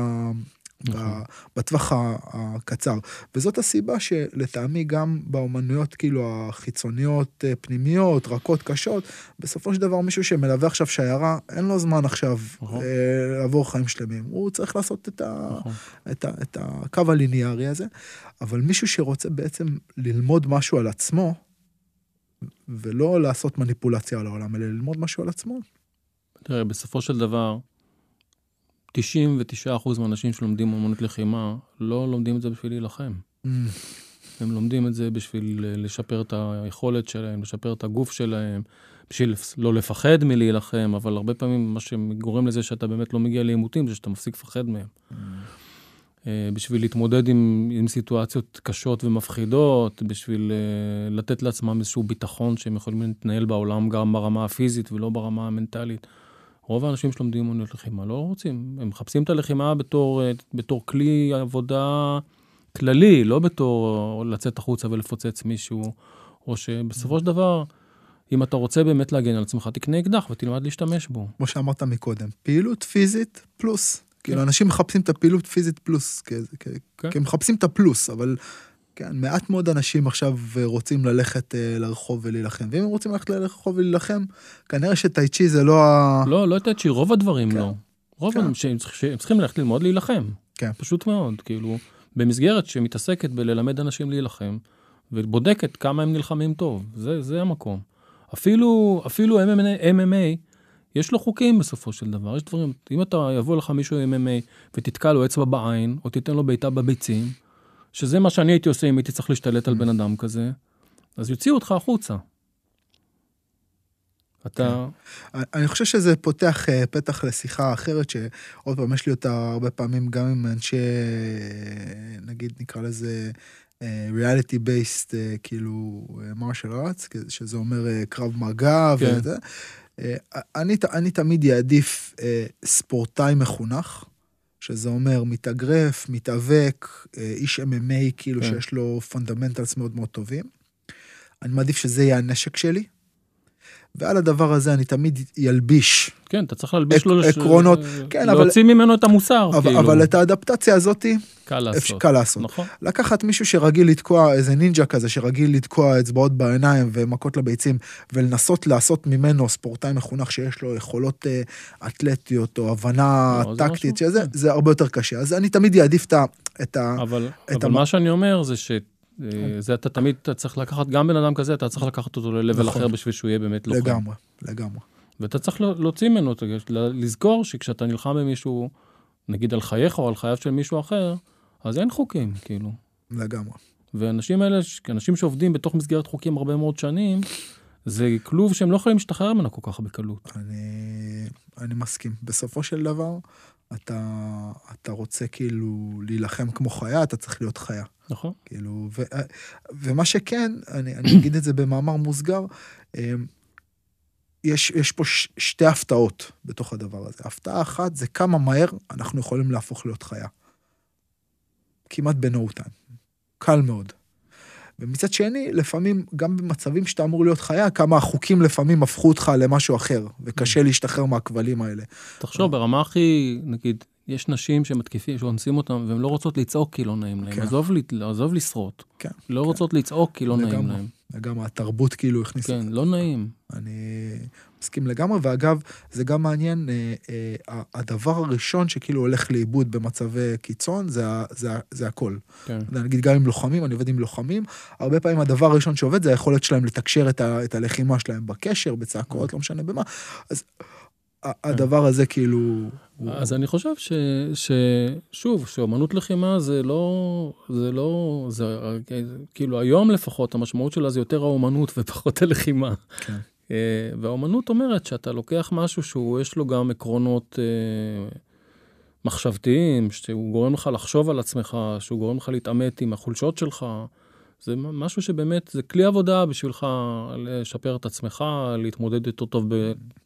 נכון. בטווח הקצר. וזאת הסיבה שלטעמי גם באומנויות, כאילו, החיצוניות, אה, פנימיות, רכות, קשות, בסופו של דבר מישהו שמלווה עכשיו שיירה, אין לו זמן עכשיו נכון. אה, לעבור חיים שלמים. הוא צריך לעשות את ה... נכון. את, ה, את הקו הליניארי הזה, אבל מישהו שרוצה בעצם ללמוד משהו על עצמו, ולא לעשות מניפולציה על העולם, אלא ללמוד משהו על עצמו. תראה, בסופו של דבר, 99% מהאנשים שלומדים אמנות לחימה, לא לומדים את זה בשביל להילחם. הם לומדים את זה בשביל אה, לשפר את היכולת שלהם, לשפר את הגוף שלהם, בשביל לא לפחד מלהילחם, אבל הרבה פעמים מה שגורם לזה שאתה באמת לא מגיע לעימותים, זה שאתה מפסיק לפחד מהם. אה, בשביל להתמודד עם, עם סיטואציות קשות ומפחידות, בשביל uh, לתת לעצמם איזשהו ביטחון שהם יכולים להתנהל בעולם גם ברמה הפיזית ולא ברמה המנטלית. רוב האנשים שלומדים אמנות לחימה לא רוצים, הם מחפשים את הלחימה בתור, אה, בתור כלי עבודה כללי, לא בתור לצאת החוצה ולפוצץ מישהו, או שבסופו של דבר, אם אתה רוצה באמת להגן על עצמך, תקנה אקדח ותלמד להשתמש בו. כמו שאמרת מקודם, פעילות פיזית פלוס. כאילו, כן. אנשים מחפשים את הפעילות פיזית פלוס, כי, כי, כן. כי הם מחפשים את הפלוס, אבל כן, מעט מאוד אנשים עכשיו רוצים ללכת אה, לרחוב ולהילחם. ואם הם רוצים ללכת לרחוב ולהילחם, כנראה שטאי צ'י זה לא ה... לא, לא יודעת שרוב הדברים כן. לא. רוב כן. שהם צריכים- שהם צריכים ללכת ללמוד להילחם. כן. פשוט מאוד, כאילו, במסגרת שמתעסקת בללמד אנשים להילחם, ובודקת כמה הם נלחמים טוב, זה, זה המקום. אפילו, אפילו MMA, MMA, יש לו חוקים בסופו של דבר, יש דברים, אם אתה, יבוא לך מישהו עם MMA ותתקע לו אצבע בעין, או תיתן לו בעיטה בביצים, שזה מה שאני הייתי עושה אם הייתי צריך להשתלט על בן אדם כזה, אז יוציאו אותך החוצה. אתה, אני חושב שזה פותח אה, פתח לשיחה אחרת, שעוד פעם, יש לי אותה הרבה פעמים גם עם אנשי, אה, נגיד נקרא לזה reality based, כאילו martial arts, שזה אומר אה, קרב מגע כן. וזה. אה, אני, אני תמיד אעדיף אה, ספורטאי מחונך, שזה אומר מתאגרף, מתאבק, אה, איש MMA, כאילו כן. שיש לו fundamentals מאוד מאוד טובים. אני מעדיף שזה יהיה הנשק שלי. ועל הדבר הזה אני תמיד ילביש. כן, אתה צריך להלביש לו, עקרונות, כן, אבל- להוציא ממנו את המוסר, אבל, כאילו. אבל את האדפטציה הזאת קל לעשות. קל לעשות. נכון. לקחת מישהו שרגיל לתקוע, איזה נינג'ה כזה, שרגיל לתקוע אצבעות בעיניים ומכות לביצים, ולנסות לעשות ממנו ספורטאי מחונך שיש לו יכולות אה, אתלטיות או הבנה לא, טקטית, שזה כן. זה הרבה יותר קשה. אז אני תמיד אעדיף את ה... את ה אבל, את אבל המ- מה שאני אומר זה ש... אה, זה אתה תמיד אתה צריך לקחת, גם בן אדם כזה, אתה צריך לקחת אותו ל-level נכון. אחר בשביל שהוא יהיה באמת לוחם. לגמרי, לגמרי. ואתה צריך לה- להוציא ממנו, לזכור שכשאתה נלחם במישהו, נגיד על חייך או על חייו של מישהו אחר, אז אין חוקים, כאילו. לגמרי. והאנשים האלה, אנשים שעובדים בתוך מסגרת חוקים הרבה מאוד שנים, זה כלוב שהם לא יכולים להשתחרר ממנו כל כך בקלות. אני, אני מסכים. בסופו של דבר, אתה, אתה רוצה כאילו להילחם כמו חיה, אתה צריך להיות חיה. נכון. כאילו, ו, ומה שכן, אני, אני אגיד את זה במאמר מוסגר, אמ, יש, יש פה ש, שתי הפתעות בתוך הדבר הזה. הפתעה אחת זה כמה מהר אנחנו יכולים להפוך להיות חיה. כמעט טיים. קל מאוד. ומצד שני, לפעמים, גם במצבים שאתה אמור להיות חיה, כמה החוקים לפעמים הפכו אותך למשהו אחר, וקשה Mm. להשתחרר מהכבלים האלה. תחשוב, ברמה הכי, נגיד, יש נשים שמתקיפים, שאונסים אותם, והן לא רוצות לצעוק כי לא נעים להם. כן. עזוב, לשרוט. כן, לא כן. רוצות לצעוק כי לא נעים לגמרי. להם. גם התרבות כאילו הכניסה. כן, לא נעים. אני מסכים לגמרי, ואגב, זה גם מעניין, אה, אה, הדבר הראשון שכאילו הולך לאיבוד במצבי קיצון, זה, זה, זה הכל. כן. נגיד גם עם לוחמים, אני עובד עם לוחמים, הרבה פעמים הדבר הראשון שעובד זה היכולת שלהם לתקשר את, ה, את הלחימה שלהם בקשר, בצעקות, לא משנה במה. אז הדבר הזה כאילו... אז אני חושב ש, ש... שוב, שאומנות לחימה זה לא, זה לא, זה כאילו היום לפחות המשמעות שלה זה יותר האומנות ופחות הלחימה. כן. אה, והאומנות אומרת שאתה לוקח משהו שהוא, יש לו גם עקרונות אה, מחשבתיים, שהוא גורם לך לחשוב על עצמך, שהוא גורם לך להתעמת עם החולשות שלך. זה משהו שבאמת, זה כלי עבודה בשבילך לשפר את עצמך, להתמודד יותר טוב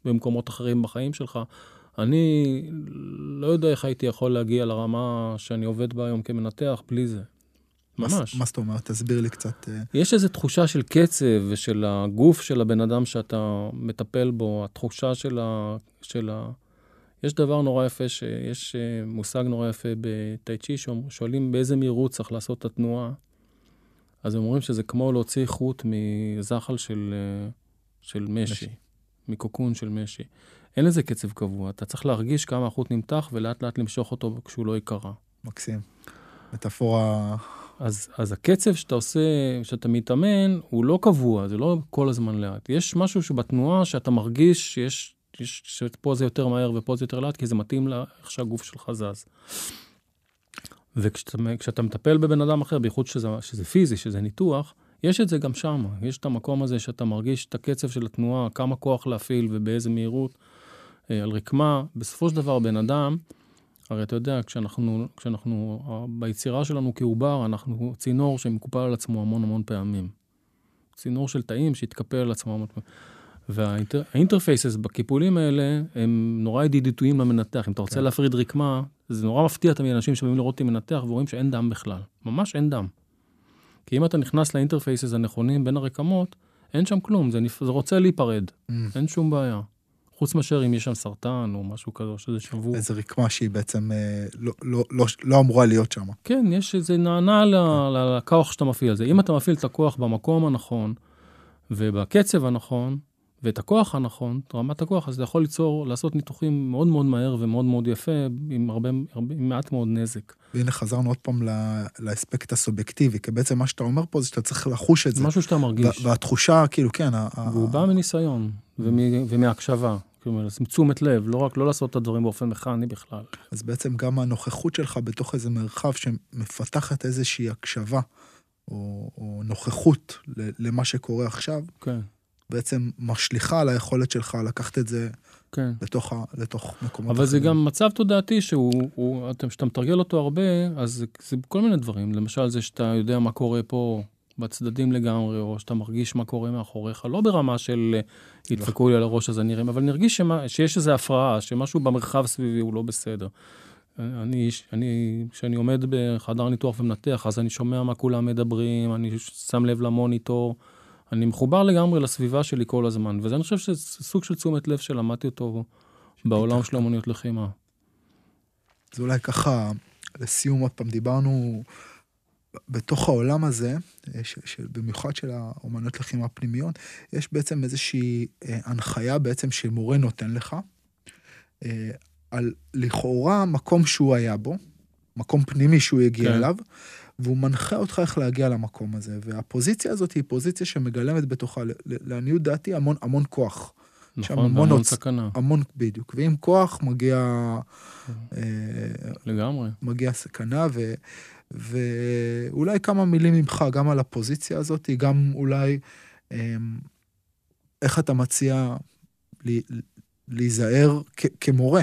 במקומות אחרים בחיים שלך. אני לא יודע איך הייתי יכול להגיע לרמה שאני עובד בה היום כמנתח בלי זה. ממש. מה זאת אומרת? תסביר לי קצת. אה, יש איזו תחושה של קצב ושל הגוף של הבן אדם שאתה מטפל בו, התחושה של ה... של ה... יש דבר נורא יפה, שיש אה, מושג נורא יפה בטאי צ'י, שואלים באיזה מהירות צריך לעשות את התנועה. אז הם אומרים שזה כמו להוציא חוט מזחל של, אה, של משי, משי. מקוקון של משי. אין לזה קצב קבוע, אתה צריך להרגיש כמה החוט נמתח ולאט לאט למשוך אותו כשהוא לא ייקרע. מקסים. מטאפורה... אז, אז הקצב שאתה עושה, שאתה מתאמן, הוא לא קבוע, זה לא כל הזמן לאט. יש משהו שבתנועה שאתה מרגיש שיש, יש, שפה זה יותר מהר ופה זה יותר לאט, כי זה מתאים לאיך שהגוף שלך זז. וכשאתה מטפל בבן אדם אחר, בייחוד שזה, שזה פיזי, שזה ניתוח, יש את זה גם שם. יש את המקום הזה שאתה מרגיש את הקצב של התנועה, כמה כוח להפעיל ובאיזה מהירות, אה, על רקמה. בסופו של דבר, בן אדם, הרי אתה יודע, כשאנחנו, כשאנחנו, ביצירה שלנו כעובר, אנחנו צינור שמקופל על עצמו המון המון פעמים. צינור של תאים שהתקפל על עצמו המון פעמים. והאינטרפייסס בקיפולים האלה הם נורא ידידותיים למנתח. אם אתה רוצה כן. להפריד רקמה, זה נורא מפתיע תמיד אנשים שבאים לראות אותי מנתח ורואים שאין דם בכלל. ממש אין דם. כי אם אתה נכנס לאינטרפייסס הנכונים בין הרקמות, אין שם כלום, זה, נפ... זה רוצה להיפרד, Mm, אין שום בעיה. חוץ מאשר אם יש שם סרטן או משהו כזה, או שזה שבור. איזה רקמה שהיא בעצם אה, לא, לא, לא, לא אמורה להיות שם. כן, יש איזה נענה ל- לכוח שאתה מפעיל זה. אם אתה מפעיל את הכוח במקום הנכון, ובקצב הנכון, ואת הכוח הנכון, את רמת הכוח, אז אתה יכול ליצור, לעשות ניתוחים מאוד מאוד מהר ומאוד מאוד יפה, עם הרבה, הרבה עם מעט מאוד נזק. והנה חזרנו עוד פעם ל- לאספקט הסובייקטיבי, כי בעצם מה שאתה אומר פה זה שאתה צריך לחוש את זה. משהו שאתה מרגיש, וה- והתחושה, כאילו, כן, ה- והוא בא מניסיון ומ- ומהקשבה. כלומר, תשומת לב, לא רק לא לעשות את הדברים באופן מכני בכלל. אז בעצם גם הנוכחות שלך בתוך איזה מרחב שמפתחת איזושהי הקשבה, או, או נוכחות למה שקורה עכשיו, כן, בעצם משליכה על היכולת שלך לקחת את זה כן. לתוך, ה, לתוך מקומות אבל זה אחרים. גם מצב תודעתי שהוא, הוא, אתה- כשאתה מתרגל אותו הרבה, אז זה, זה כל מיני דברים. למשל, זה שאתה יודע מה קורה פה בצדדים לגמרי, או שאתה מרגיש מה קורה מאחוריך, לא ברמה של אה, ידפקו לי על הראש אז אני אראה, אבל נרגיש שמה, שיש איזו הפרעה, שמשהו במרחב סביבי הוא לא בסדר. אני, אני, כשאני עומד בחדר ניתוח ומנתח, אז אני שומע מה כולם מדברים, אני שם לב למוניטור, אני מחובר לגמרי לסביבה שלי כל הזמן, וזה אני חושב שזה סוג של תשומת לב שלמדתי אותו בעולם של אמנויות לחימה. אז אולי ככה, לסיום עוד פעם, דיברנו בתוך העולם הזה, אה, ש, של, במיוחד של האומנויות לחימה פנימיות, יש בעצם איזושהי אה, הנחיה בעצם שמורה נותן לך, אה, על לכאורה מקום שהוא היה בו, מקום פנימי שהוא הגיע. כן. אליו, והוא מנחה אותך איך להגיע למקום הזה. והפוזיציה הזאת היא פוזיציה שמגלמת בתוכה, לעניות דעתי, המון המון כוח. נכון, המון עוצ- סכנה, המון בדיוק. ועם כוח מגיע, אה, לגמרי. מגיע סכנה, ו, ואולי כמה מילים ממך, גם על הפוזיציה הזאת, גם אולי, אה, איך אתה מציע לי, להיזהר כ, כמורה?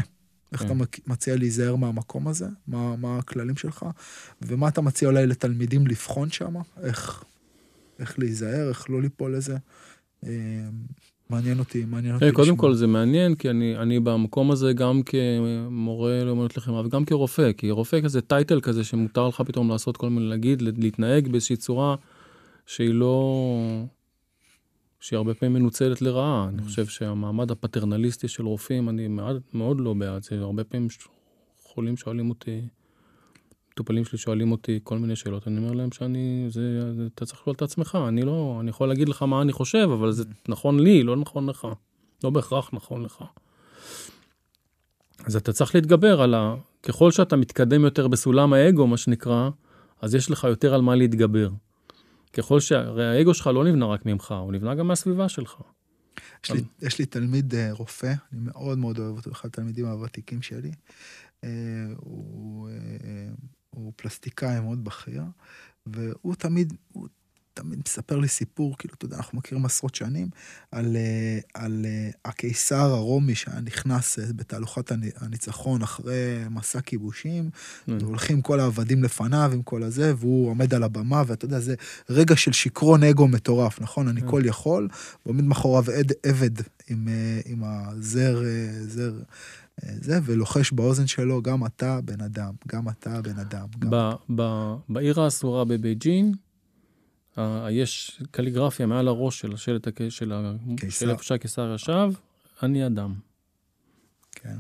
איך כן. אתה מציע להיזהר מהמקום הזה? מה, מה הכללים שלך? ומה אתה מציע אולי לתלמידים לבחון שם? איך, איך להיזהר, איך לא ליפול לזה? אה, מעניין אותי, מעניין אותי Hey, קודם לשמוע. כל זה מעניין, כי אני, אני במקום הזה גם כמורה לאמנות לחימה וגם כרופא, כי רופא כזה טייטל כזה שמותר לך פתאום לעשות כל מיני, להגיד, להתנהג באיזושהי צורה שהיא לא... שהיא הרבה פעמים מנוצלת לרעה. אני חושב שהמעמד הפטרנליסטי של רופאים, אני מאוד, מאוד לא בעד זה. הרבה פעמים חולים שואלים אותי, מטופלים שלי שואלים אותי כל מיני שאלות, אני אומר להם שאני, זה, אתה צריך לשאול את עצמך, אני לא, אני יכול להגיד לך מה אני חושב, אבל זה נכון לי, לא נכון לך. לא בהכרח נכון לך. אז אתה צריך להתגבר על ה... ככל שאתה מתקדם יותר בסולם האגו, מה שנקרא, אז יש לך יותר על מה להתגבר. ככל שה... הרי האגו שלך לא נבנה רק ממך, הוא נבנה גם מהסביבה שלך. יש לי, יש לי תלמיד אה, רופא, אני מאוד מאוד אוהב אותו, אחד התלמידים הוותיקים שלי. אה, הוא, אה, הוא פלסטיקאי מאוד בכיר, והוא תמיד, הוא תמיד מספר לי סיפור, כאילו, אתה יודע, אנחנו מכירים עשרות שנים, על, אה, על אה, הקיסר הרומי שהיה נכנס אה, בתהלוכת הנ- הניצחון אחרי מסע כיבושים, והולכים כל העבדים לפניו עם כל הזה, והוא עומד על הבמה, ואתה יודע, זה רגע של שיכרון אגו מטורף, נכון? אני כן. כל יכול, ועומד מאחוריו עד, עבד עם, עם הזר, זר, זה, ולוחש באוזן שלו, גם אתה בן אדם, גם אתה בן אדם. גם... ב, ב, בעיר האסורה בבייג'ין, יש קליגרפיה מעל הראש של השלט של, איפה שהקיסר ישב, אני אדם. כן.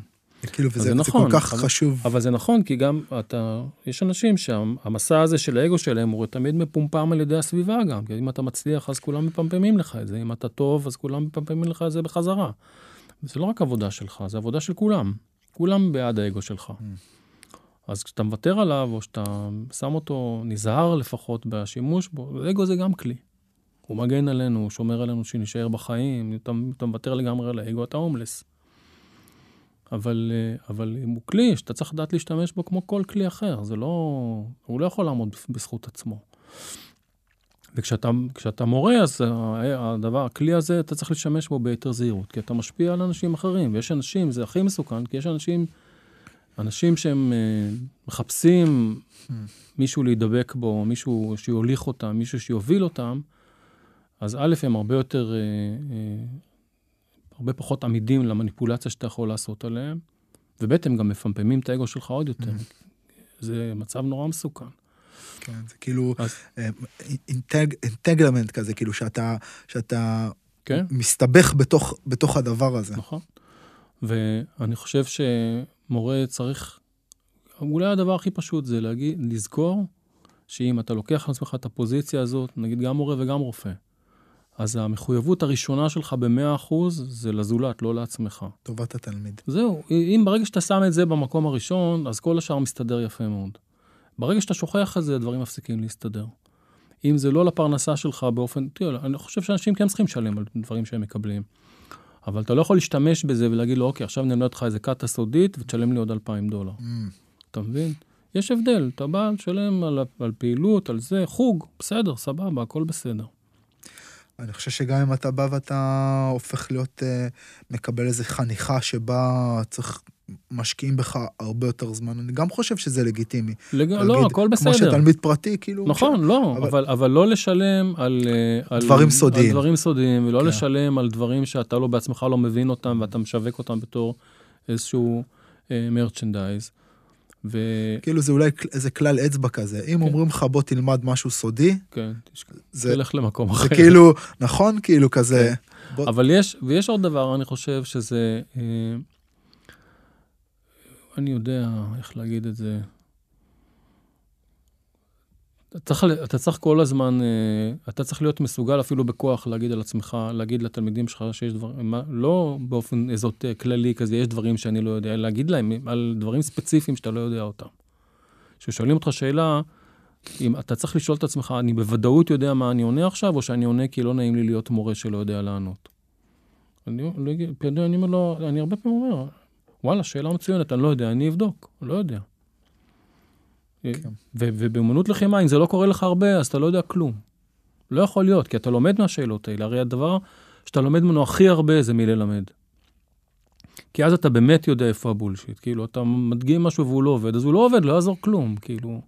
כאילו, וזה, זה זה נכון, כל כך אבל- חשוב. אבל זה נכון, כי גם אתה, יש אנשים שהמסע הזה של האגו שלהם הוא תמיד מפומפם על ידי הסביבה גם, כי אם אתה מצליח אז כולם מפמפמים לך את זה, אם אתה טוב אז כולם מפמפמים לך את זה בחזרה. זה לא רק עבודה שלך, זה עבודה של כולם. כולם בעד האגו שלך. אז כשאתה מוותר עליו, או שאתה שם אותו, נזהר לפחות בשימוש בו, אגו זה גם כלי. הוא מגן עלינו, הוא שומר עלינו שנישאר בחיים, אתה, אתה מוותר לגמרי על האגו, אתה הומלס. אבל, אה, אבל אם הוא כלי שאתה צריך לדעת להשתמש בו כמו כל כלי אחר, זה לא, הוא לא יכול לעמוד בזכות עצמו. וכשאתה כשאתה מורה, אז ה- הדבר, הכלי הזה, אתה צריך להשתמש בו ביתר זהירות, כי אתה משפיע על אנשים אחרים, ויש אנשים, זה הכי מסוכן, כי יש אנשים, אנשים שהם אה, מחפשים מישהו להידבק בו, מישהו שיוליך אותם, מישהו שיוביל אותם, אז א', הם הרבה יותר, אה, אה, הרבה פחות עמידים למניפולציה שאתה יכול לעשות עליהם, וב', הם גם מפמפמים את האגו שלך עוד יותר. זה מצב נורא מסוכן. כן, זה כאילו אז- אינטג, אינטגלמנט כזה, כאילו שאתה, שאתה כן? מסתבך בתוך, בתוך הדבר הזה. נכון. ואני חושב שמורה צריך, אולי הדבר הכי פשוט זה להגיד, לזכור שאם אתה לוקח על עצמך את הפוזיציה הזאת, נגיד גם מורה וגם רופא, אז המחויבות הראשונה שלך ב-100% זה לזולת, לא לעצמך. טובת התלמיד. זהו, אם ברגע שאתה שם את זה במקום הראשון, אז כל השאר מסתדר יפה מאוד. ברגע שאתה שוכח את זה, הדברים מפסיקים להסתדר. אם זה לא לפרנסה שלך באופן, תראה, אני חושב שאנשים כן צריכים לשלם על דברים שהם מקבלים. אבל אתה לא יכול להשתמש בזה ולהגיד לו, אוקיי, עכשיו אלמד אותך איזה קאטה סודית ותשלם לי עוד 2,000 דולר. Mm, אתה מבין? יש הבדל, אתה בא לשלם על, על פעילות, על זה, חוג, בסדר, סבבה, הכל בסדר. אני חושב שגם אם אתה בא ואתה הופך להיות, אה, מקבל איזה חניכה שבה צריך, משקיעים בך הרבה יותר זמן, אני גם חושב שזה לגיטימי. לג... להגיד, לא, הכל בסדר. כמו שתלמיד פרטי, כאילו... נכון, לא, אבל- אבל, אבל לא לשלם על, אה, על דברים סודיים. על דברים סודיים, ולא כן. לשלם על דברים שאתה לא בעצמך לא מבין אותם, ואתה משווק אותם בתור איזשהו מרצ'נדייז. וכן, כאילו זה אולי איזה כלל אצבע כזה. אם אומרים לך בוא תלמד משהו סודי, זה תלך למקום זה אחר. כאילו, נכון? כאילו כזה... בוא- אבל יש, ויש עוד דבר, אני חושב שזה, אה, אני יודע איך להגיד את זה. צריך, אתה צריך כל הזמן, אה, אתה צריך להיות מסוגל אפילו בכוח להגיד על עצמך, להגיד לתלמידים שלך שיש דברים, לא באופן איזוט כללי כזה, יש דברים שאני לא יודע, להגיד להם על דברים ספציפיים שאתה לא יודע אותם. כששואלים אותך שאלה, אם אתה צריך לשאול את עצמך, אני בוודאות יודע מה אני עונה עכשיו, או שאני עונה כי לא נעים לי להיות מורה שלא יודע לענות. אני, אני אומר לו, אני הרבה פעמים אומר, וואלה, שאלה מצוינת, אני לא יודע, אני אבדוק, אני לא יודע. ו- ובאמנות לחימה, אם זה לא קורה לך הרבה, אז אתה לא יודע כלום. לא יכול להיות, כי אתה לומד מהשאלות האלה. הרי הדבר שאתה לומד ממנו הכי הרבה זה מללמד. כי אז אתה באמת יודע איפה הבולשיט. כאילו, אתה מדגים משהו והוא לא עובד, אז הוא לא עובד, לא יעזור כלום. כאילו,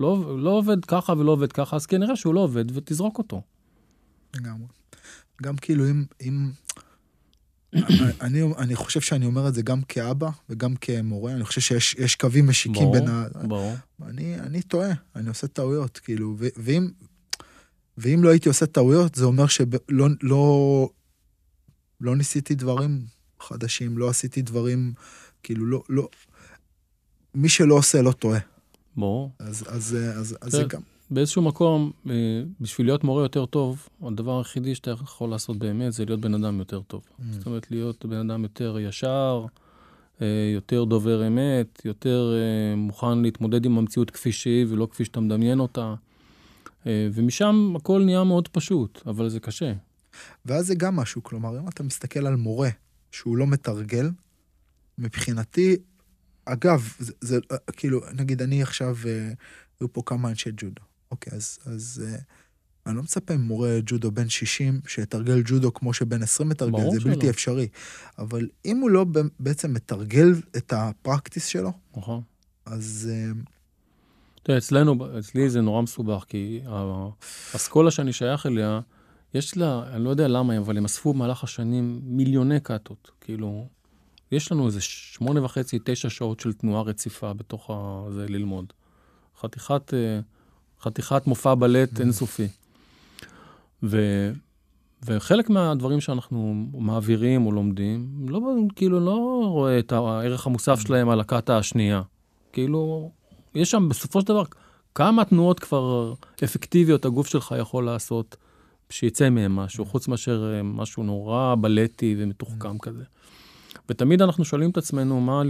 לא, לא עובד ככה ולא עובד ככה, אז כנראה שהוא לא עובד, ותזרוק אותו. לגמרי. גם כאילו, אם... אם... אני, אני חושב שאני אומר את זה גם כאבא וגם כמורה, אני חושב שיש קווים משיקים ברור, בין ה... ברור. אני, אני טועה, אני עושה טעויות, כאילו, ו, ואם, ואם לא הייתי עושה טעויות, זה אומר שלא לא, לא ניסיתי דברים חדשים, לא עשיתי דברים, כאילו, לא, לא, מי שלא עושה לא טועה. ברור. אז, אז, אז, אז זה גם... באיזשהו מקום, אה, בשביל להיות מורה יותר טוב, הדבר היחידי שאתה יכול לעשות באמת זה להיות בן אדם יותר טוב. Mm. זאת אומרת, להיות בן אדם יותר ישר, אה, יותר דובר אמת, יותר אה, מוכן להתמודד עם המציאות כפי שהיא ולא כפי שאתה מדמיין אותה. ומשם הכל נהיה מאוד פשוט, אבל זה קשה. ואז זה גם משהו, כלומר, אם אתה מסתכל על מורה שהוא לא מתרגל, מבחינתי, אגב, זה, זה כאילו, נגיד אני עכשיו, היו פה כמה אנשי ג'ודו. אוקיי, אז, אז uh, אני לא מצפה ממורה ג'ודו בן 60 שיתרגל ג'ודו כמו שבן 20 מתרגל, זה בלתי שלא. אפשרי. אבל אם הוא לא בעצם מתרגל את הפרקטיס שלו, נכון. אז... Uh, תראה, אצלנו, אצלי זה נורא מסובך, כי האסכולה שאני שייך אליה, יש לה, אני לא יודע למה, אבל הם אספו במהלך השנים מיליוני קאטות. כאילו, יש לנו איזה שמונה וחצי, תשע שעות של תנועה רציפה בתוך זה ללמוד. חתיכת... Uh, חתיכת מופע בלט mm. אינסופי. ו, וחלק מהדברים שאנחנו מעבירים או לומדים, לא, כאילו לא רואה את הערך המוסף mm. שלהם על הקאטה השנייה. כאילו, יש שם בסופו של דבר כמה תנועות כבר אפקטיביות הגוף שלך יכול לעשות, שיצא מהם משהו, mm. חוץ מאשר אה, משהו נורא בלטי ומתוחכם כזה. ותמיד אנחנו שואלים את עצמנו מה,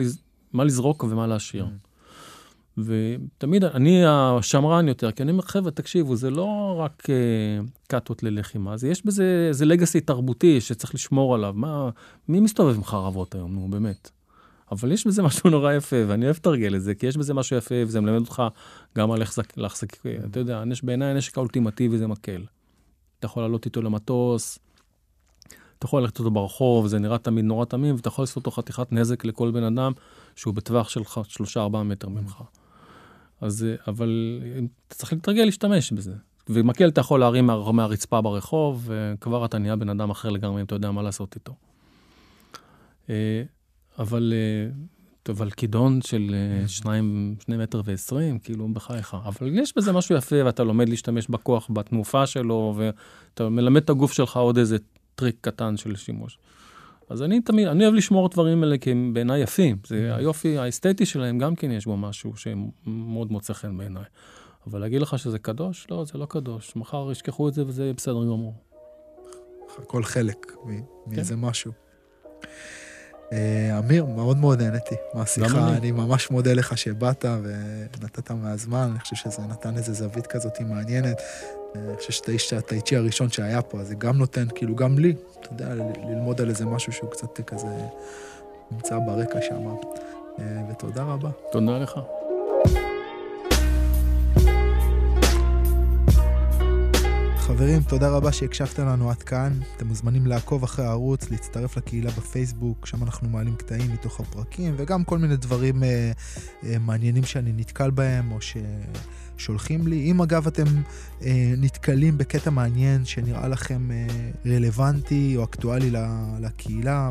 מה לזרוק ומה להשאיר. ותמיד אני השמרן יותר, כי אני אומר, חבר'ה, תקשיבו, זה לא רק uh, קאטות ללחימה, זה יש בזה איזה לגאסי תרבותי שצריך לשמור עליו. מה, מי מסתובב עם חרבות היום, נו, באמת. אבל יש בזה משהו נורא יפה, ואני אוהב לתרגל את זה, כי יש בזה משהו יפה, וזה מלמד אותך גם על איך להחזיק, אתה יודע, בעיניי הנשק האולטימטיבי זה מקל. אתה יכול לעלות איתו למטוס, אתה יכול ללכת איתו ברחוב, זה נראה תמיד נורא תמים, ואתה יכול לעשות אותו חתיכת נזק לכל בן אדם שהוא בטווח של 3-4 מטר ממך. אז, אבל אתה צריך להתרגל להשתמש בזה. ומקל אתה יכול להרים מה, מהרצפה ברחוב, וכבר אתה נהיה בן אדם אחר לגמרי, אם אתה יודע מה לעשות איתו. אה, אבל, אה, אבל כידון של אה, שניים, שני מטר ועשרים, כאילו, בחייך. אבל יש בזה משהו יפה, ואתה לומד להשתמש בכוח, בתנופה שלו, ואתה מלמד את הגוף שלך עוד איזה טריק קטן של שימוש. אז אני תמיד, אני אוהב לשמור את הדברים האלה כי הם בעיניי יפים. זה mm. היופי האסתטי שלהם, גם כן יש בו משהו שמאוד מוצא חן בעיניי. אבל להגיד לך שזה קדוש? לא, זה לא קדוש. מחר ישכחו את זה וזה בסדר גמור. הכל חלק מאיזה כן. משהו. אה, אמיר, מאוד מאוד נהניתי מהשיחה, אני ממש מודה לך שבאת ונתת מהזמן, אני חושב שזה נתן איזה זווית כזאת מעניינת. אני חושב שאתה הטאיצ'י הראשון שהיה פה, אז זה גם נותן, כאילו, גם לי, אתה יודע, ללמוד על איזה משהו שהוא קצת כזה נמצא ברקע שם. אה, ותודה רבה. תודה לך. חברים, תודה רבה שהקשבתם לנו עד כאן. אתם מוזמנים לעקוב אחרי הערוץ, להצטרף לקהילה בפייסבוק, שם אנחנו מעלים קטעים מתוך הפרקים, וגם כל מיני דברים אה, אה, מעניינים שאני נתקל בהם, או ששולחים לי. אם אגב אתם אה, נתקלים בקטע מעניין שנראה לכם אה, רלוונטי או אקטואלי לקהילה,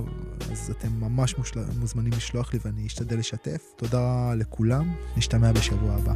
אז אתם ממש מושל... מוזמנים לשלוח לי ואני אשתדל לשתף. תודה לכולם, נשתמע בשבוע הבא.